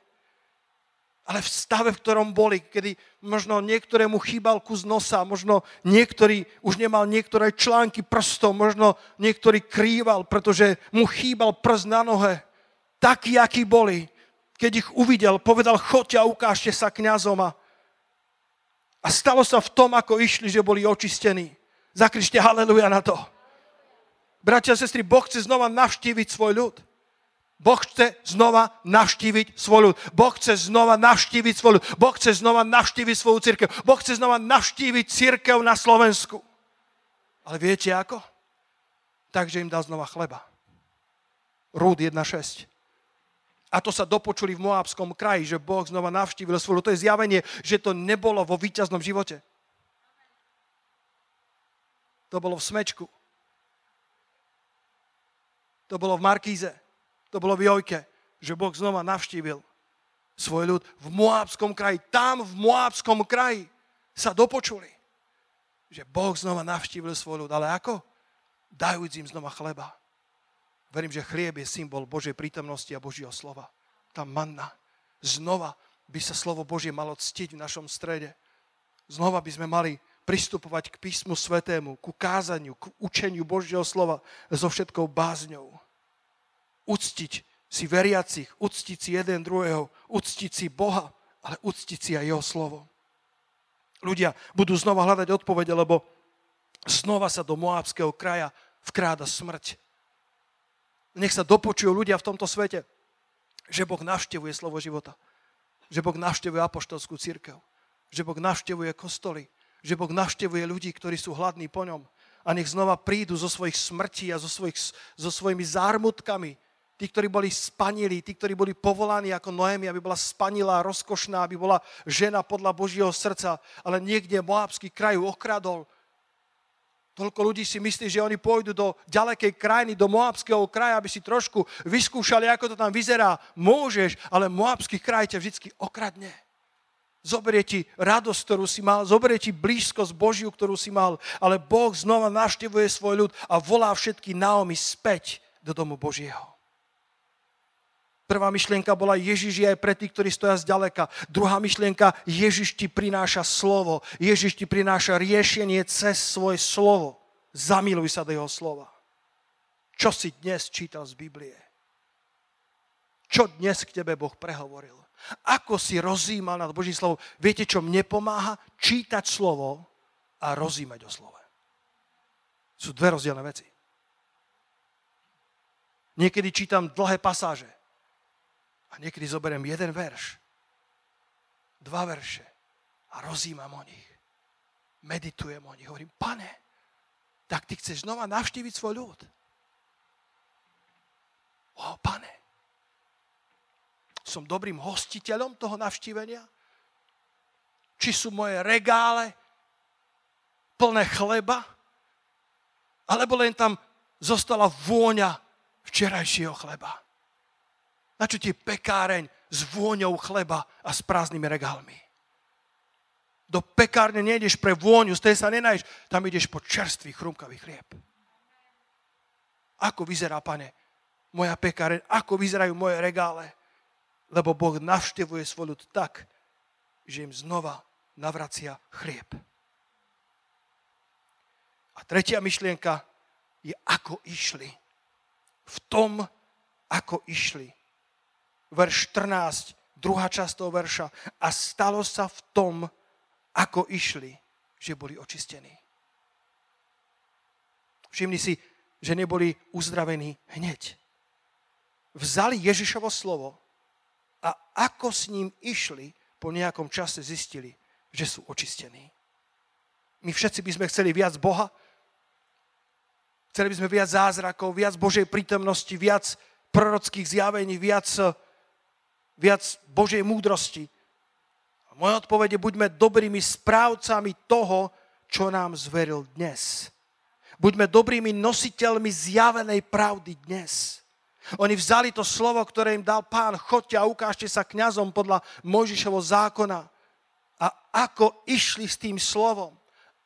Ale v stave, v ktorom boli, kedy možno niektorému chýbal kus nosa, možno niektorý už nemal niektoré články prstov, možno niektorý krýval, pretože mu chýbal prst na nohe. Takí, akí boli. Keď ich uvidel, povedal, choďte a ukážte sa kňazom a a stalo sa v tom, ako išli, že boli očistení. Zakrište haleluja na to. Bratia a sestry, Boh chce znova navštíviť svoj ľud. Boh chce znova navštíviť svoj ľud. Boh chce znova navštíviť svoj ľud. Boh chce znova navštíviť svoju církev. Boh chce znova navštíviť církev na Slovensku. Ale viete ako? Takže im dá znova chleba. Rúd 1.6. A to sa dopočuli v Moábskom kraji, že Boh znova navštívil svoj To je zjavenie, že to nebolo vo víťaznom živote. To bolo v smečku. To bolo v Markíze. To bolo v Jojke. Že Boh znova navštívil svoj ľud v Moábskom kraji. Tam v Moábskom kraji sa dopočuli, že Boh znova navštívil svoj ľud. Ale ako? Dajúc im znova chleba. Verím, že chlieb je symbol Božej prítomnosti a Božieho slova. Tá manna. Znova by sa slovo Božie malo ctiť v našom strede. Znova by sme mali pristupovať k písmu svetému, ku kázaniu, k učeniu Božieho slova so všetkou bázňou. Uctiť si veriacich, uctiť si jeden druhého, uctiť si Boha, ale uctiť si aj Jeho slovo. Ľudia budú znova hľadať odpovede, lebo znova sa do Moábského kraja vkráda smrť nech sa dopočujú ľudia v tomto svete, že Boh navštevuje slovo života. Že Boh navštevuje apoštolskú církev. Že Boh navštevuje kostoly. Že Boh navštevuje ľudí, ktorí sú hladní po ňom. A nech znova prídu zo svojich smrtí a zo svojich, so svojimi zármutkami. Tí, ktorí boli spanili, tí, ktorí boli povolaní ako Noemi, aby bola spanilá, rozkošná, aby bola žena podľa Božieho srdca, ale niekde Moábsky kraj okradol Toľko ľudí si myslí, že oni pôjdu do ďalekej krajiny, do Moabského kraja, aby si trošku vyskúšali, ako to tam vyzerá. Môžeš, ale Moabský kraj ťa vždy okradne. Zoberie ti radosť, ktorú si mal, zoberie ti blízkosť Božiu, ktorú si mal, ale Boh znova navštevuje svoj ľud a volá všetky Naomi späť do domu Božieho. Prvá myšlienka bola Ježiš je aj pre tých, ktorí stoja zďaleka. Druhá myšlienka, Ježiš ti prináša slovo. Ježiš ti prináša riešenie cez svoje slovo. Zamiluj sa do jeho slova. Čo si dnes čítal z Biblie? Čo dnes k tebe Boh prehovoril? Ako si rozímal nad Božím slovom? Viete, čo mne pomáha? Čítať slovo a rozímať o slove. Sú dve rozdielne veci. Niekedy čítam dlhé pasáže a niekedy zoberiem jeden verš, dva verše a rozímam o nich. Meditujem o nich. Hovorím, pane, tak ty chceš znova navštíviť svoj ľud. O, pane, som dobrým hostiteľom toho navštívenia? Či sú moje regále plné chleba? Alebo len tam zostala vôňa včerajšieho chleba? Na čo ti pekáreň s vôňou chleba a s prázdnymi regálmi? Do pekárne nejdeš pre vôňu, z tej sa nenáješ, tam ideš po čerstvý chrumkavý chlieb. Ako vyzerá, pane, moja pekáreň, ako vyzerajú moje regále? lebo Boh navštevuje svoj ľud tak, že im znova navracia chlieb. A tretia myšlienka je, ako išli. V tom, ako išli. Verš 14, druhá časť toho verša. A stalo sa v tom, ako išli, že boli očistení. Všimni si, že neboli uzdravení hneď. Vzali Ježišovo slovo a ako s ním išli, po nejakom čase zistili, že sú očistení. My všetci by sme chceli viac Boha, chceli by sme viac zázrakov, viac Božej prítomnosti, viac prorockých zjavení, viac, viac Božej múdrosti. A moja odpovede, buďme dobrými správcami toho, čo nám zveril dnes. Buďme dobrými nositeľmi zjavenej pravdy dnes. Oni vzali to slovo, ktoré im dal pán, chodte a ukážte sa kňazom podľa Mojžišovo zákona. A ako išli s tým slovom,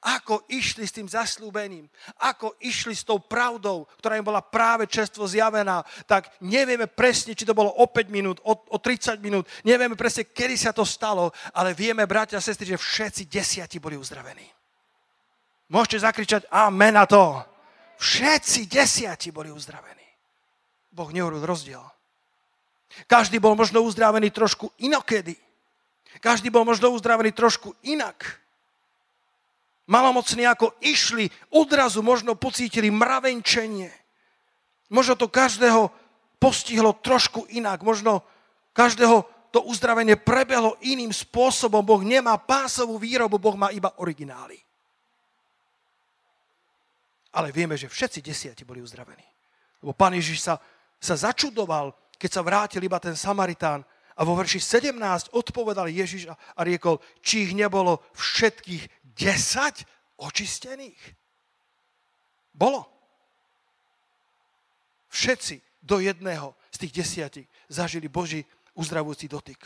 ako išli s tým zaslúbením, ako išli s tou pravdou, ktorá im bola práve čerstvo zjavená, tak nevieme presne, či to bolo o 5 minút, o, o 30 minút, nevieme presne, kedy sa to stalo, ale vieme, bratia a sestry, že všetci desiati boli uzdravení. Môžete zakričať amen na to. Všetci desiati boli uzdravení. Boh neurobil rozdiel. Každý bol možno uzdravený trošku inokedy. Každý bol možno uzdravený trošku inak. Malomocní ako išli, odrazu možno pocítili mravenčenie. Možno to každého postihlo trošku inak. Možno každého to uzdravenie prebehlo iným spôsobom. Boh nemá pásovú výrobu, Boh má iba originály. Ale vieme, že všetci desiati boli uzdravení. Lebo Pán Ježiš sa sa začudoval, keď sa vrátil iba ten Samaritán a vo verši 17 odpovedal Ježiš a riekol, či ich nebolo všetkých 10 očistených. Bolo. Všetci do jedného z tých desiatich zažili Boží uzdravujúci dotyk.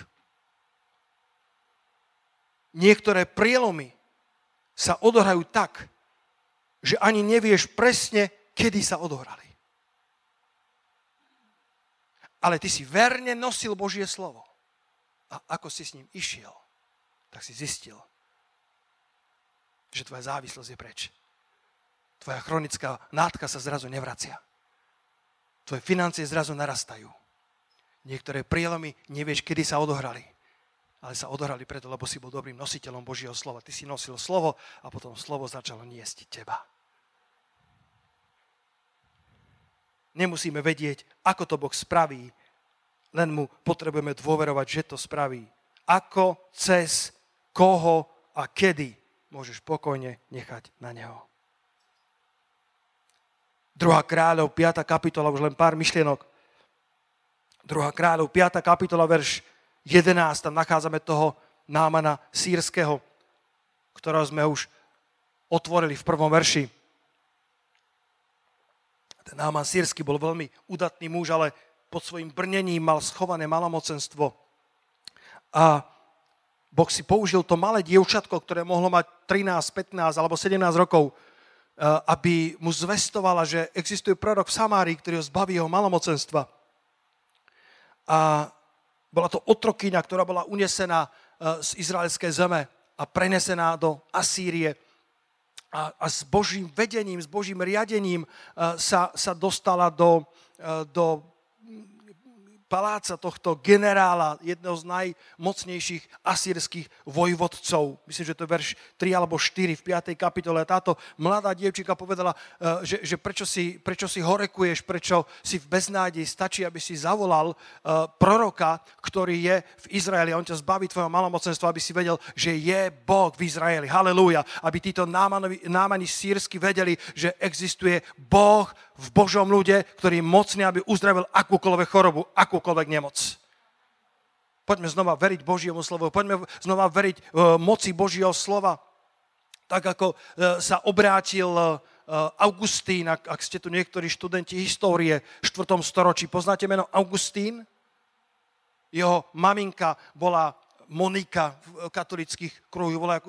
Niektoré prielomy sa odohrajú tak, že ani nevieš presne, kedy sa odohrali ale ty si verne nosil Božie slovo. A ako si s ním išiel, tak si zistil, že tvoja závislosť je preč. Tvoja chronická nátka sa zrazu nevracia. Tvoje financie zrazu narastajú. Niektoré prílomy nevieš, kedy sa odohrali. Ale sa odohrali preto, lebo si bol dobrým nositeľom Božieho slova. Ty si nosil slovo a potom slovo začalo niesť teba. Nemusíme vedieť, ako to Boh spraví, len mu potrebujeme dôverovať, že to spraví. Ako, cez, koho a kedy môžeš pokojne nechať na neho. Druhá kráľov, 5. kapitola, už len pár myšlienok. Druhá kráľov, 5. kapitola, verš 11, tam nachádzame toho námana sírskeho, ktorého sme už otvorili v prvom verši. Ten Náman sírsky bol veľmi udatný muž, ale pod svojim brnením mal schované malomocenstvo. A Boh si použil to malé dievčatko, ktoré mohlo mať 13, 15 alebo 17 rokov, eh, aby mu zvestovala, že existuje prorok v Samárii, ktorý ho zbaví jeho malomocenstva. A bola to otrokyňa, ktorá bola unesená eh, z izraelskej zeme a prenesená do Asýrie a, a s Božím vedením, s Božím riadením uh, sa, sa dostala do, do paláca tohto generála, jedného z najmocnejších asýrských vojvodcov. Myslím, že to je verš 3 alebo 4 v 5. kapitole. Táto mladá dievčinka povedala, eh, že, že prečo, si, prečo si horekuješ, prečo si v beznádeji, stačí, aby si zavolal uh, proroka, ktorý je v Izraeli on ťa zbaví tvojho malomocenstva, aby si vedel, že je Boh v Izraeli. Halelúja. Aby títo námani, námani sírsky vedeli, že existuje Boh v Božom ľude, ktorý je mocný, aby uzdravil akúkoľvek chorobu, akúkoľvek nemoc. Poďme znova veriť Božiemu slovu, poďme znova veriť uh, moci Božieho slova. Tak ako uh, sa obrátil uh, Augustín, ak, ste tu niektorí študenti histórie v 4. storočí, poznáte meno Augustín? Jeho maminka bola Monika v katolických kruhu, bola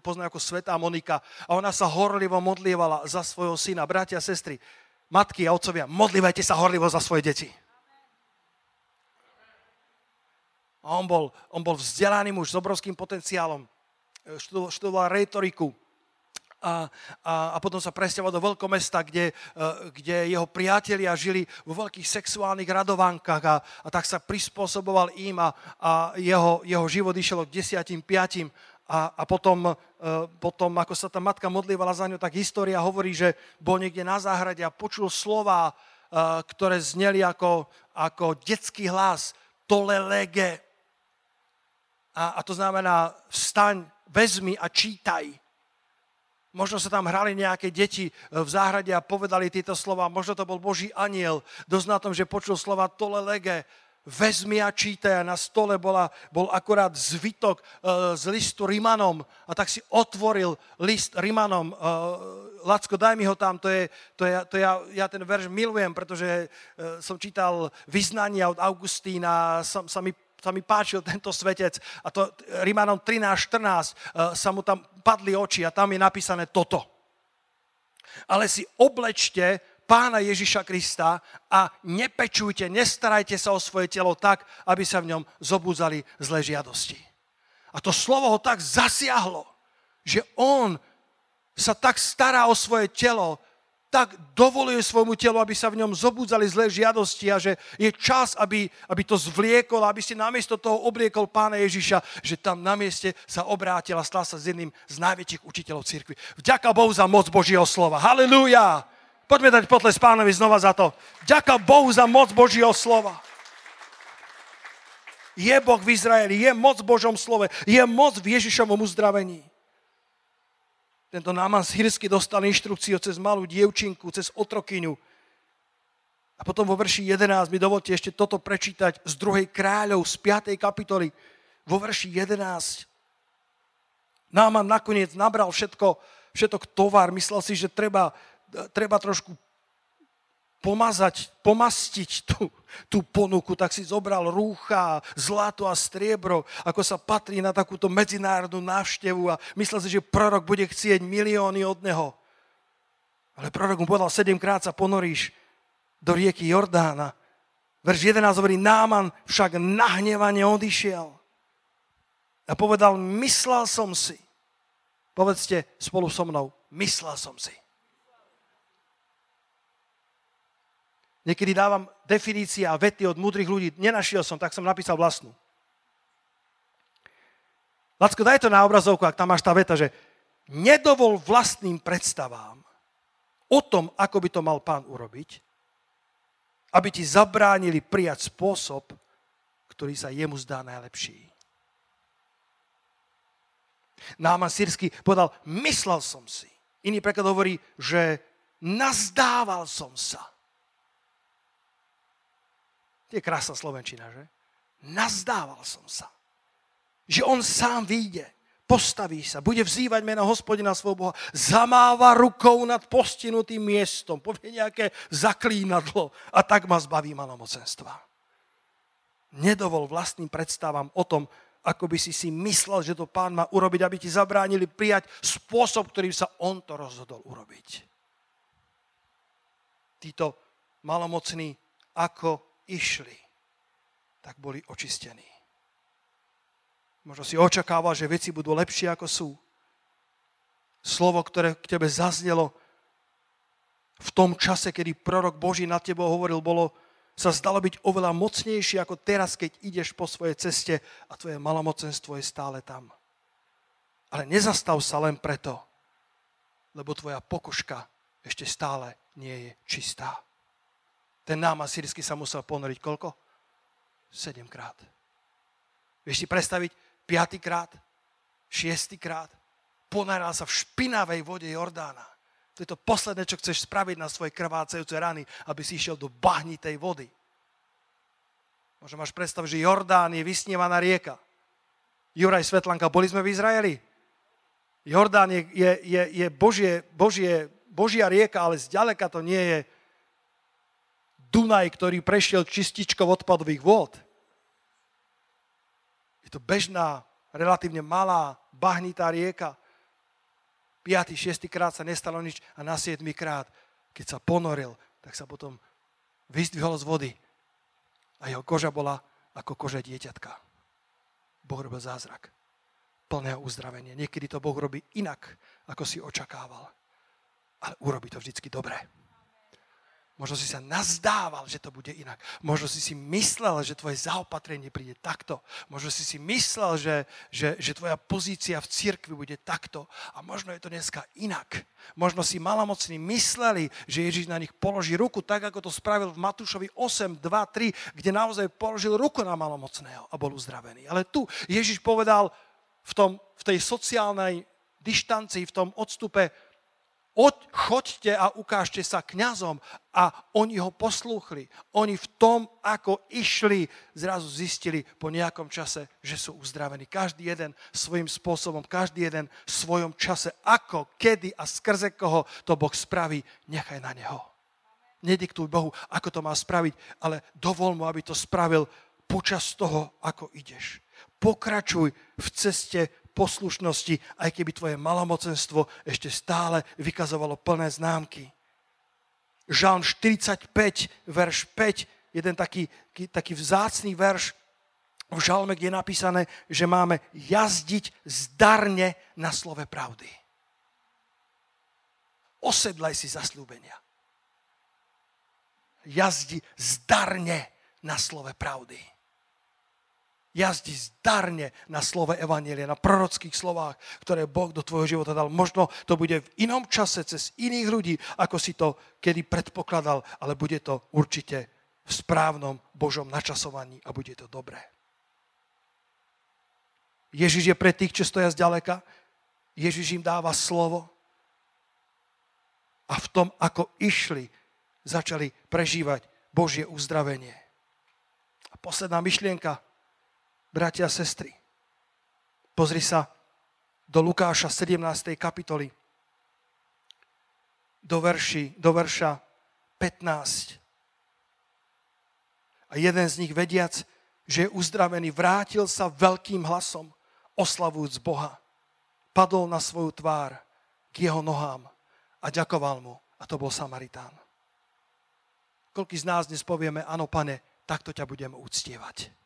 pozná ako Svetá Monika. A ona sa horlivo modlievala za svojho syna. Bratia sestry, matky a otcovia, modlívajte sa horlivo za svoje deti. A on bol, on bol vzdelaný muž s obrovským potenciálom. Študoval, študoval retoriku. A, a, a potom sa presťahoval do veľkomesta, kde, e, kde jeho priatelia žili vo veľkých sexuálnych radovánkach a, a tak sa prispôsoboval im a, a jeho, jeho život išiel k desiatim, piatim a, a potom, e, potom, ako sa tá matka modlívala za ňu, tak história hovorí, že bol niekde na záhrade a počul slova, e, ktoré zneli ako, ako detský hlas, tole lege. A, a to znamená, vstaň, vezmi a čítaj. Možno sa tam hrali nejaké deti v záhrade a povedali tieto slova. Možno to bol Boží aniel. Dosť na tom, že počul slova tole lege vezmi a čítaj. A na stole bola, bol akorát zvytok uh, z listu Rimanom a tak si otvoril list Rimanom. Uh, Lacko, daj mi ho tam, to je, to je, to ja, ja ten verš milujem, pretože uh, som čítal vyznania od Augustína, sa, sa mi sa mi páčil tento svetec a to Rimanom 13.14 sa mu tam padli oči a tam je napísané toto. Ale si oblečte pána Ježiša Krista a nepečujte, nestarajte sa o svoje telo tak, aby sa v ňom zobúzali zlé žiadosti. A to slovo ho tak zasiahlo, že on sa tak stará o svoje telo, tak dovoluje svojmu telu, aby sa v ňom zobúdzali zlé žiadosti a že je čas, aby, aby to zvliekol, aby si namiesto toho obliekol pána Ježiša, že tam na mieste sa obrátil a stal sa s jedným z najväčších učiteľov cirkvi. Vďaka Bohu za moc Božieho slova. Halelúja! Poďme dať potles pánovi znova za to. Ďaká Bohu za moc Božieho slova. Je Boh v Izraeli, je moc v Božom slove, je moc v Ježišovom uzdravení. Tento Náman sírsky dostal inštrukciu cez malú dievčinku, cez otrokyňu. A potom vo verši 11 mi dovolte ešte toto prečítať z druhej kráľov, z 5. kapitoly. Vo verši 11. Náman nakoniec nabral všetko, všetok tovar, myslel si, že treba treba trošku pomazať, pomastiť tú, tú ponuku, tak si zobral rúcha, zlato a striebro, ako sa patrí na takúto medzinárodnú návštevu a myslel si, že prorok bude chcieť milióny od neho. Ale prorok mu povedal, sedemkrát sa ponoríš do rieky Jordána. Verš 11 hovorí, Náman však nahnevane odišiel. A povedal, myslel som si. Povedzte spolu so mnou, myslel som si. Niekedy dávam definície a vety od múdrych ľudí. Nenašiel som, tak som napísal vlastnú. Lacko, daj to na obrazovku, ak tam máš tá veta, že nedovol vlastným predstavám o tom, ako by to mal pán urobiť, aby ti zabránili prijať spôsob, ktorý sa jemu zdá najlepší. Náman sírsky povedal, myslel som si. Iný preklad hovorí, že nazdával som sa. To je krásna Slovenčina, že? Nazdával som sa, že on sám vyjde, postaví sa, bude vzývať meno hospodina svojho Boha, zamáva rukou nad postinutým miestom, povie nejaké zaklínadlo a tak ma zbaví malomocenstva. Nedovol vlastným predstavám o tom, ako by si si myslel, že to pán má urobiť, aby ti zabránili prijať spôsob, ktorým sa on to rozhodol urobiť. Títo malomocní, ako išli, tak boli očistení. Možno si očakával, že veci budú lepšie, ako sú. Slovo, ktoré k tebe zaznelo v tom čase, kedy prorok Boží na tebo hovoril, bolo, sa zdalo byť oveľa mocnejšie ako teraz, keď ideš po svojej ceste a tvoje malomocenstvo je stále tam. Ale nezastav sa len preto, lebo tvoja pokožka ešte stále nie je čistá. Ten nám asýrsky sa musel ponoriť koľko? Sedemkrát. Vieš si predstaviť, piatýkrát, šiestýkrát, ponáral sa v špinavej vode Jordána. To je to posledné, čo chceš spraviť na svoje krvácajúce rany, aby si išiel do bahnitej vody. Možno máš predstav, že Jordán je vysnívaná rieka. Juraj Svetlanka, boli sme v Izraeli? Jordán je, je, je, je Božie, Božie, Božia rieka, ale zďaleka to nie je Dunaj, ktorý prešiel čističkou odpadových vôd to bežná, relatívne malá, bahnitá rieka. 5. 6. krát sa nestalo nič a na 7. krát, keď sa ponoril, tak sa potom vyzdvihol z vody a jeho koža bola ako koža dieťatka. Boh robil zázrak plného uzdravenia. Niekedy to Boh robí inak, ako si očakával. Ale urobí to vždycky dobre. Možno si sa nazdával, že to bude inak. Možno si si myslel, že tvoje zaopatrenie príde takto. Možno si si myslel, že, že, že tvoja pozícia v cirkvi bude takto. A možno je to dneska inak. Možno si malomocní mysleli, že Ježiš na nich položí ruku, tak ako to spravil v Matúšovi 8, 2, 3, kde naozaj položil ruku na malomocného a bol uzdravený. Ale tu Ježiš povedal v, tom, v tej sociálnej dištancii, v tom odstupe, choďte a ukážte sa kňazom. A oni ho poslúchli. Oni v tom, ako išli, zrazu zistili po nejakom čase, že sú uzdravení. Každý jeden svojim spôsobom, každý jeden v svojom čase. Ako, kedy a skrze koho to Boh spraví, nechaj na neho. Nediktuj Bohu, ako to má spraviť, ale dovol mu, aby to spravil počas toho, ako ideš. Pokračuj v ceste poslušnosti, aj keby tvoje malomocenstvo ešte stále vykazovalo plné známky. Žalm 45, verš 5, jeden taký, taký vzácný verš v žalme, kde je napísané, že máme jazdiť zdarne na slove pravdy. Osedlaj si zaslúbenia. Jazdi zdarne na slove pravdy jazdi zdarne na slove Evanielia, na prorockých slovách, ktoré Boh do tvojho života dal. Možno to bude v inom čase, cez iných ľudí, ako si to kedy predpokladal, ale bude to určite v správnom Božom načasovaní a bude to dobré. Ježiš je pre tých, čo stoja zďaleka. Ježiš im dáva slovo. A v tom, ako išli, začali prežívať Božie uzdravenie. A posledná myšlienka, bratia a sestry. Pozri sa do Lukáša 17. kapitoly, do, verši, do verša 15. A jeden z nich vediac, že je uzdravený, vrátil sa veľkým hlasom, oslavujúc Boha. Padol na svoju tvár k jeho nohám a ďakoval mu. A to bol Samaritán. Koľký z nás dnes povieme, áno, pane, takto ťa budem uctievať.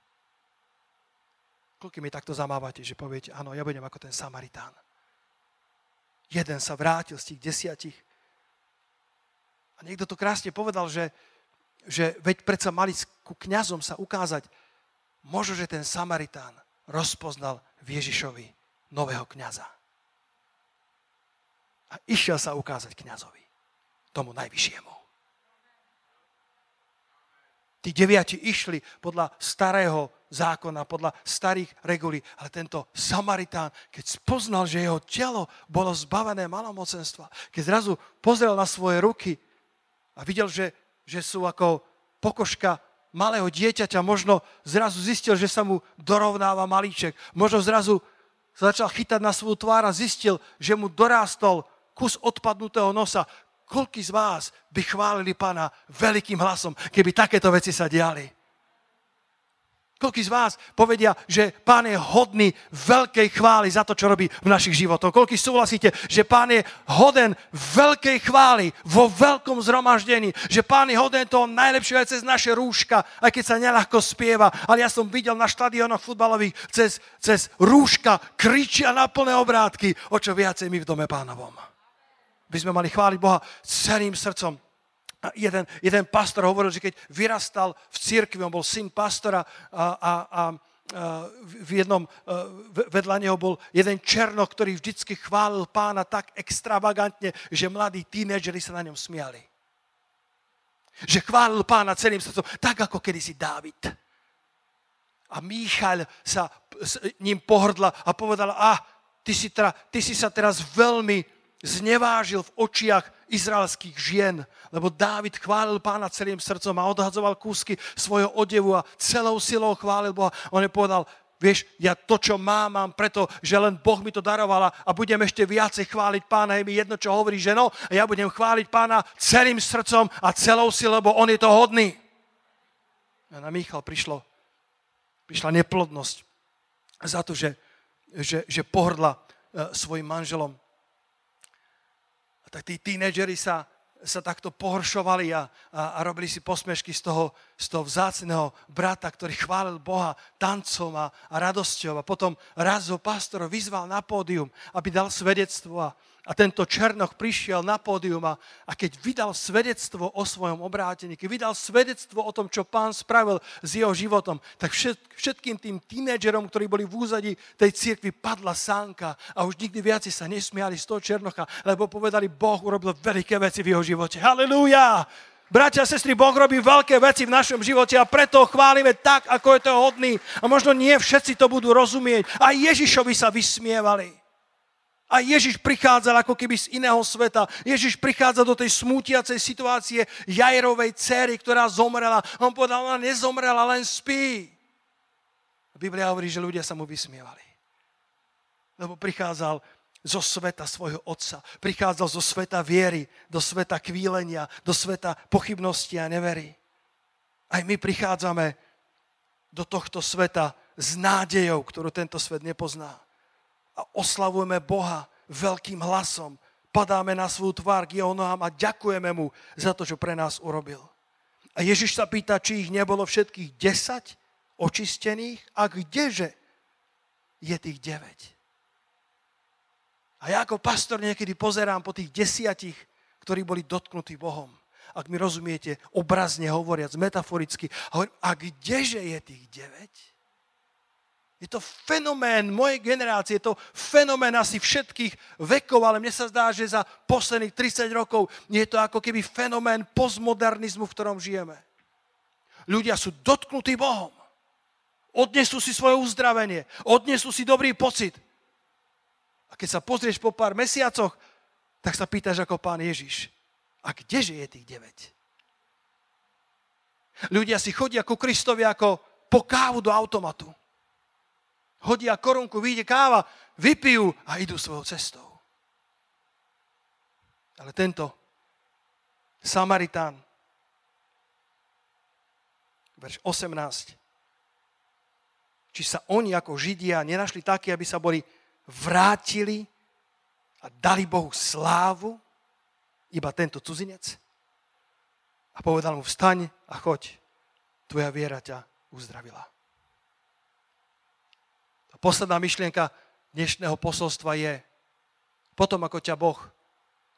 Koľko mi takto zamávate, že poviete, áno, ja budem ako ten Samaritán. Jeden sa vrátil z tých desiatich. A niekto to krásne povedal, že, že veď predsa mali ku kňazom sa ukázať, možno, že ten Samaritán rozpoznal v Ježišovi nového kňaza. A išiel sa ukázať kňazovi, tomu najvyššiemu. Tí deviati išli podľa starého zákona, podľa starých regulí. Ale tento Samaritán, keď spoznal, že jeho telo bolo zbavené malomocenstva, keď zrazu pozrel na svoje ruky a videl, že, že sú ako pokožka malého dieťaťa, možno zrazu zistil, že sa mu dorovnáva malíček. Možno zrazu sa začal chytať na svoju tvár a zistil, že mu dorástol kus odpadnutého nosa. Koľký z vás by chválili pána veľkým hlasom, keby takéto veci sa diali? Koľký z vás povedia, že pán je hodný veľkej chvály za to, čo robí v našich životoch? Koľký súhlasíte, že pán je hoden veľkej chvály vo veľkom zhromaždení? Že pán je hoden toho najlepšieho aj cez naše rúška, aj keď sa neľahko spieva. Ale ja som videl na štadionoch futbalových cez, cez rúška kričia na plné obrátky, o čo viacej my v dome pánovom. By sme mali chváliť Boha celým srdcom, jeden, jeden pastor hovoril, že keď vyrastal v cirkvi, on bol syn pastora a, a, a v jednom, vedľa neho bol jeden černoch, ktorý vždycky chválil pána tak extravagantne, že mladí tínedžeri sa na ňom smiali. Že chválil pána celým srdcom, tak ako kedysi Dávid. A Míchal sa s ním pohrdla a povedala, a ty si, teda, ty si sa teraz veľmi znevážil v očiach izraelských žien, lebo Dávid chválil pána celým srdcom a odhadzoval kúsky svojho odevu a celou silou chválil Boha. On je povedal, vieš, ja to, čo mám, mám preto, že len Boh mi to daroval a budem ešte viacej chváliť pána. Je mi jedno, čo hovorí ženo a ja budem chváliť pána celým srdcom a celou silou, lebo on je to hodný. A na Michal prišlo, prišla neplodnosť za to, že, že, že pohrdla e, svojim manželom. A tak tí tínedžeri sa, sa takto pohoršovali a, a, a robili si posmešky z toho, z toho vzácného brata, ktorý chválil Boha tancom a, a radosťou. A potom raz ho pastor vyzval na pódium, aby dal svedectvo a, a tento Černoch prišiel na pódium a, a keď vydal svedectvo o svojom obrátení, keď vydal svedectvo o tom, čo pán spravil s jeho životom, tak všet, všetkým tým tínedžerom, ktorí boli v úzadí tej cirkvi, padla sánka a už nikdy viac sa nesmiali z toho Černocha, lebo povedali, Boh urobil veľké veci v jeho živote. Halelúja! Bratia a sestry, Boh robí veľké veci v našom živote a preto chválime tak, ako je to hodný. A možno nie všetci to budú rozumieť. A Ježišovi sa vysmievali. A Ježiš prichádzal ako keby z iného sveta. Ježiš prichádza do tej smútiacej situácie Jairovej céry, ktorá zomrela. On povedal, ona nezomrela, len spí. Biblia hovorí, že ľudia sa mu vysmievali. Lebo prichádzal zo sveta svojho otca. Prichádzal zo sveta viery, do sveta kvílenia, do sveta pochybnosti a nevery. Aj my prichádzame do tohto sveta s nádejou, ktorú tento svet nepozná a oslavujeme Boha veľkým hlasom. Padáme na svoju tvár k jeho nohám a ďakujeme mu za to, čo pre nás urobil. A Ježiš sa pýta, či ich nebolo všetkých 10 očistených a kdeže je tých 9. A ja ako pastor niekedy pozerám po tých desiatich, ktorí boli dotknutí Bohom. Ak mi rozumiete, obrazne hovoriac, metaforicky. A, hovorím, a kdeže je tých 9? Je to fenomén mojej generácie, je to fenomén asi všetkých vekov, ale mne sa zdá, že za posledných 30 rokov je to ako keby fenomén postmodernizmu, v ktorom žijeme. Ľudia sú dotknutí Bohom. Odnesú si svoje uzdravenie, odnesú si dobrý pocit. A keď sa pozrieš po pár mesiacoch, tak sa pýtaš ako pán Ježiš, a kdeže je tých 9? Ľudia si chodia ku Kristovi ako po kávu do automatu hodia korunku, vyjde káva, vypijú a idú svojou cestou. Ale tento Samaritán, verš 18, či sa oni ako Židia nenašli takí, aby sa boli vrátili a dali Bohu slávu, iba tento cudzinec? A povedal mu, vstaň a choď, tvoja viera ťa uzdravila. Posledná myšlienka dnešného posolstva je, potom ako ťa Boh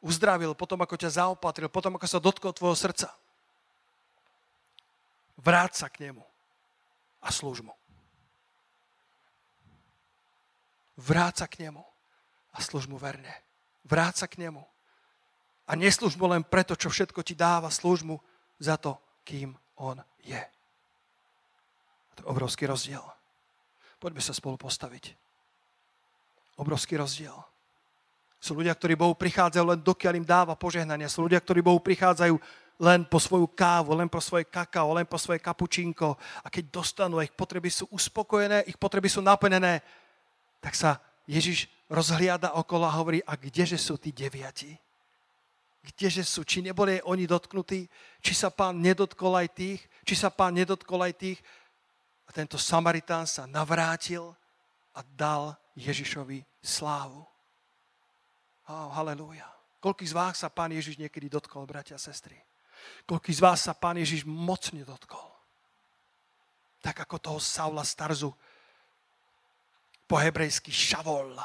uzdravil, potom ako ťa zaopatril, potom ako sa dotkol tvojho srdca, vráť sa k nemu a slúž mu. Vráť sa k nemu a slúž mu verne. Vráť sa k nemu. A neslúž mu len preto, čo všetko ti dáva, slúž mu za to, kým on je. To je obrovský rozdiel. Poďme sa spolu postaviť. Obrovský rozdiel. Sú ľudia, ktorí Bohu prichádzajú len dokiaľ im dáva požehnania. Sú ľudia, ktorí Bohu prichádzajú len po svoju kávu, len po svoje kakao, len po svoje kapučínko. A keď dostanú, ich potreby sú uspokojené, ich potreby sú naplnené, tak sa Ježiš rozhliada okolo a hovorí, a kdeže sú tí deviati? Kdeže sú? Či neboli oni dotknutí? Či sa pán nedotkol aj tých? Či sa pán nedotkol aj tých? A tento Samaritán sa navrátil a dal Ježišovi slávu. Oh, halleluja. Koľký z vás sa pán Ježiš niekedy dotkol, bratia a sestry? Koľký z vás sa pán Ježiš mocne dotkol? Tak ako toho Saula Starzu, po hebrejsky Šavol.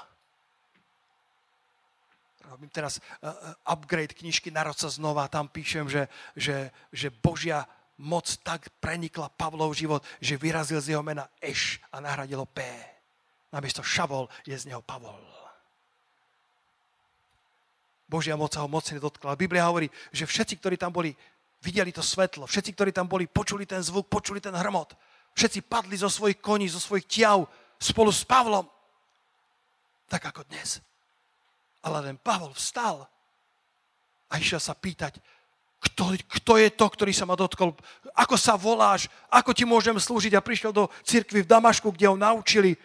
Robím teraz uh, upgrade knižky Narod sa znova. Tam píšem, že, že, že Božia moc tak prenikla Pavlov život, že vyrazil z jeho mena Eš a nahradilo P. Namiesto Šavol je z neho Pavol. Božia moc sa ho mocne dotkla. Biblia hovorí, že všetci, ktorí tam boli, videli to svetlo. Všetci, ktorí tam boli, počuli ten zvuk, počuli ten hrmot. Všetci padli zo svojich koní, zo svojich ťav spolu s Pavlom. Tak ako dnes. Ale len Pavol vstal a išiel sa pýtať, kto, kto je to, ktorý sa ma dotkol, ako sa voláš, ako ti môžem slúžiť a prišiel do cirkvy v Damašku, kde ho naučili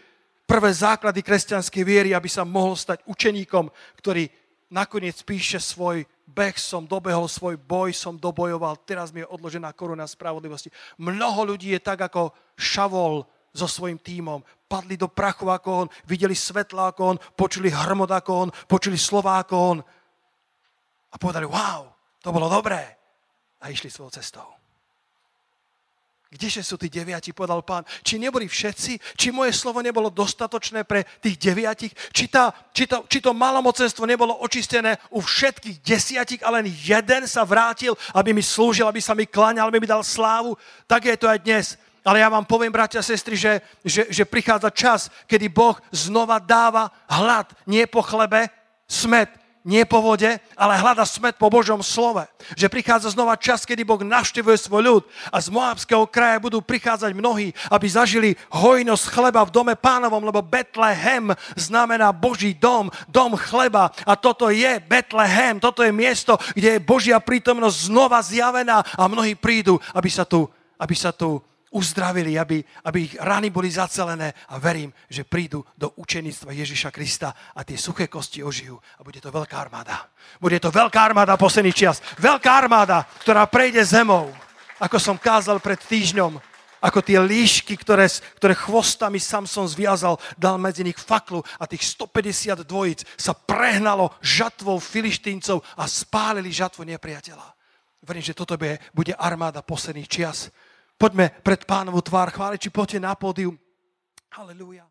prvé základy kresťanskej viery, aby sa mohol stať učeníkom, ktorý nakoniec píše svoj beh, som dobehol svoj boj, som dobojoval, teraz mi je odložená koruna spravodlivosti. Mnoho ľudí je tak ako Šavol, so svojím tímom. Padli do prachu ako on, videli svetla ako on, počuli hrmot ako on, počuli slova ako on. A povedali, wow, to bolo dobré. A išli svojou cestou. Kdeže sú tí deviati, povedal pán. Či neboli všetci? Či moje slovo nebolo dostatočné pre tých deviatich? Či, tá, či, to, či to malomocenstvo nebolo očistené u všetkých desiatich a len jeden sa vrátil, aby mi slúžil, aby sa mi kláňal, aby mi dal slávu? Tak je to aj dnes. Ale ja vám poviem, bratia a sestry, že, že, že prichádza čas, kedy Boh znova dáva hlad, nie po chlebe, smet, nie po vode, ale hľada smet po Božom slove. Že prichádza znova čas, kedy Boh navštevuje svoj ľud a z Moabského kraja budú prichádzať mnohí, aby zažili hojnosť chleba v dome pánovom, lebo Betlehem znamená Boží dom, dom chleba a toto je Betlehem, toto je miesto, kde je Božia prítomnosť znova zjavená a mnohí prídu, aby sa tu, aby sa tu uzdravili, aby, aby ich rany boli zacelené a verím, že prídu do učenictva Ježiša Krista a tie suché kosti ožijú a bude to veľká armáda. Bude to veľká armáda posledný čas. Veľká armáda, ktorá prejde zemou, ako som kázal pred týždňom, ako tie líšky, ktoré, ktoré chvostami Samson zviazal, dal medzi nich faklu a tých 150 dvojic sa prehnalo žatvou filištíncov a spálili žatvu nepriateľa. Verím, že toto bude armáda posledných čias Poďme pred pánovu tvár chváliť, či poďte na pódium. Halelúja.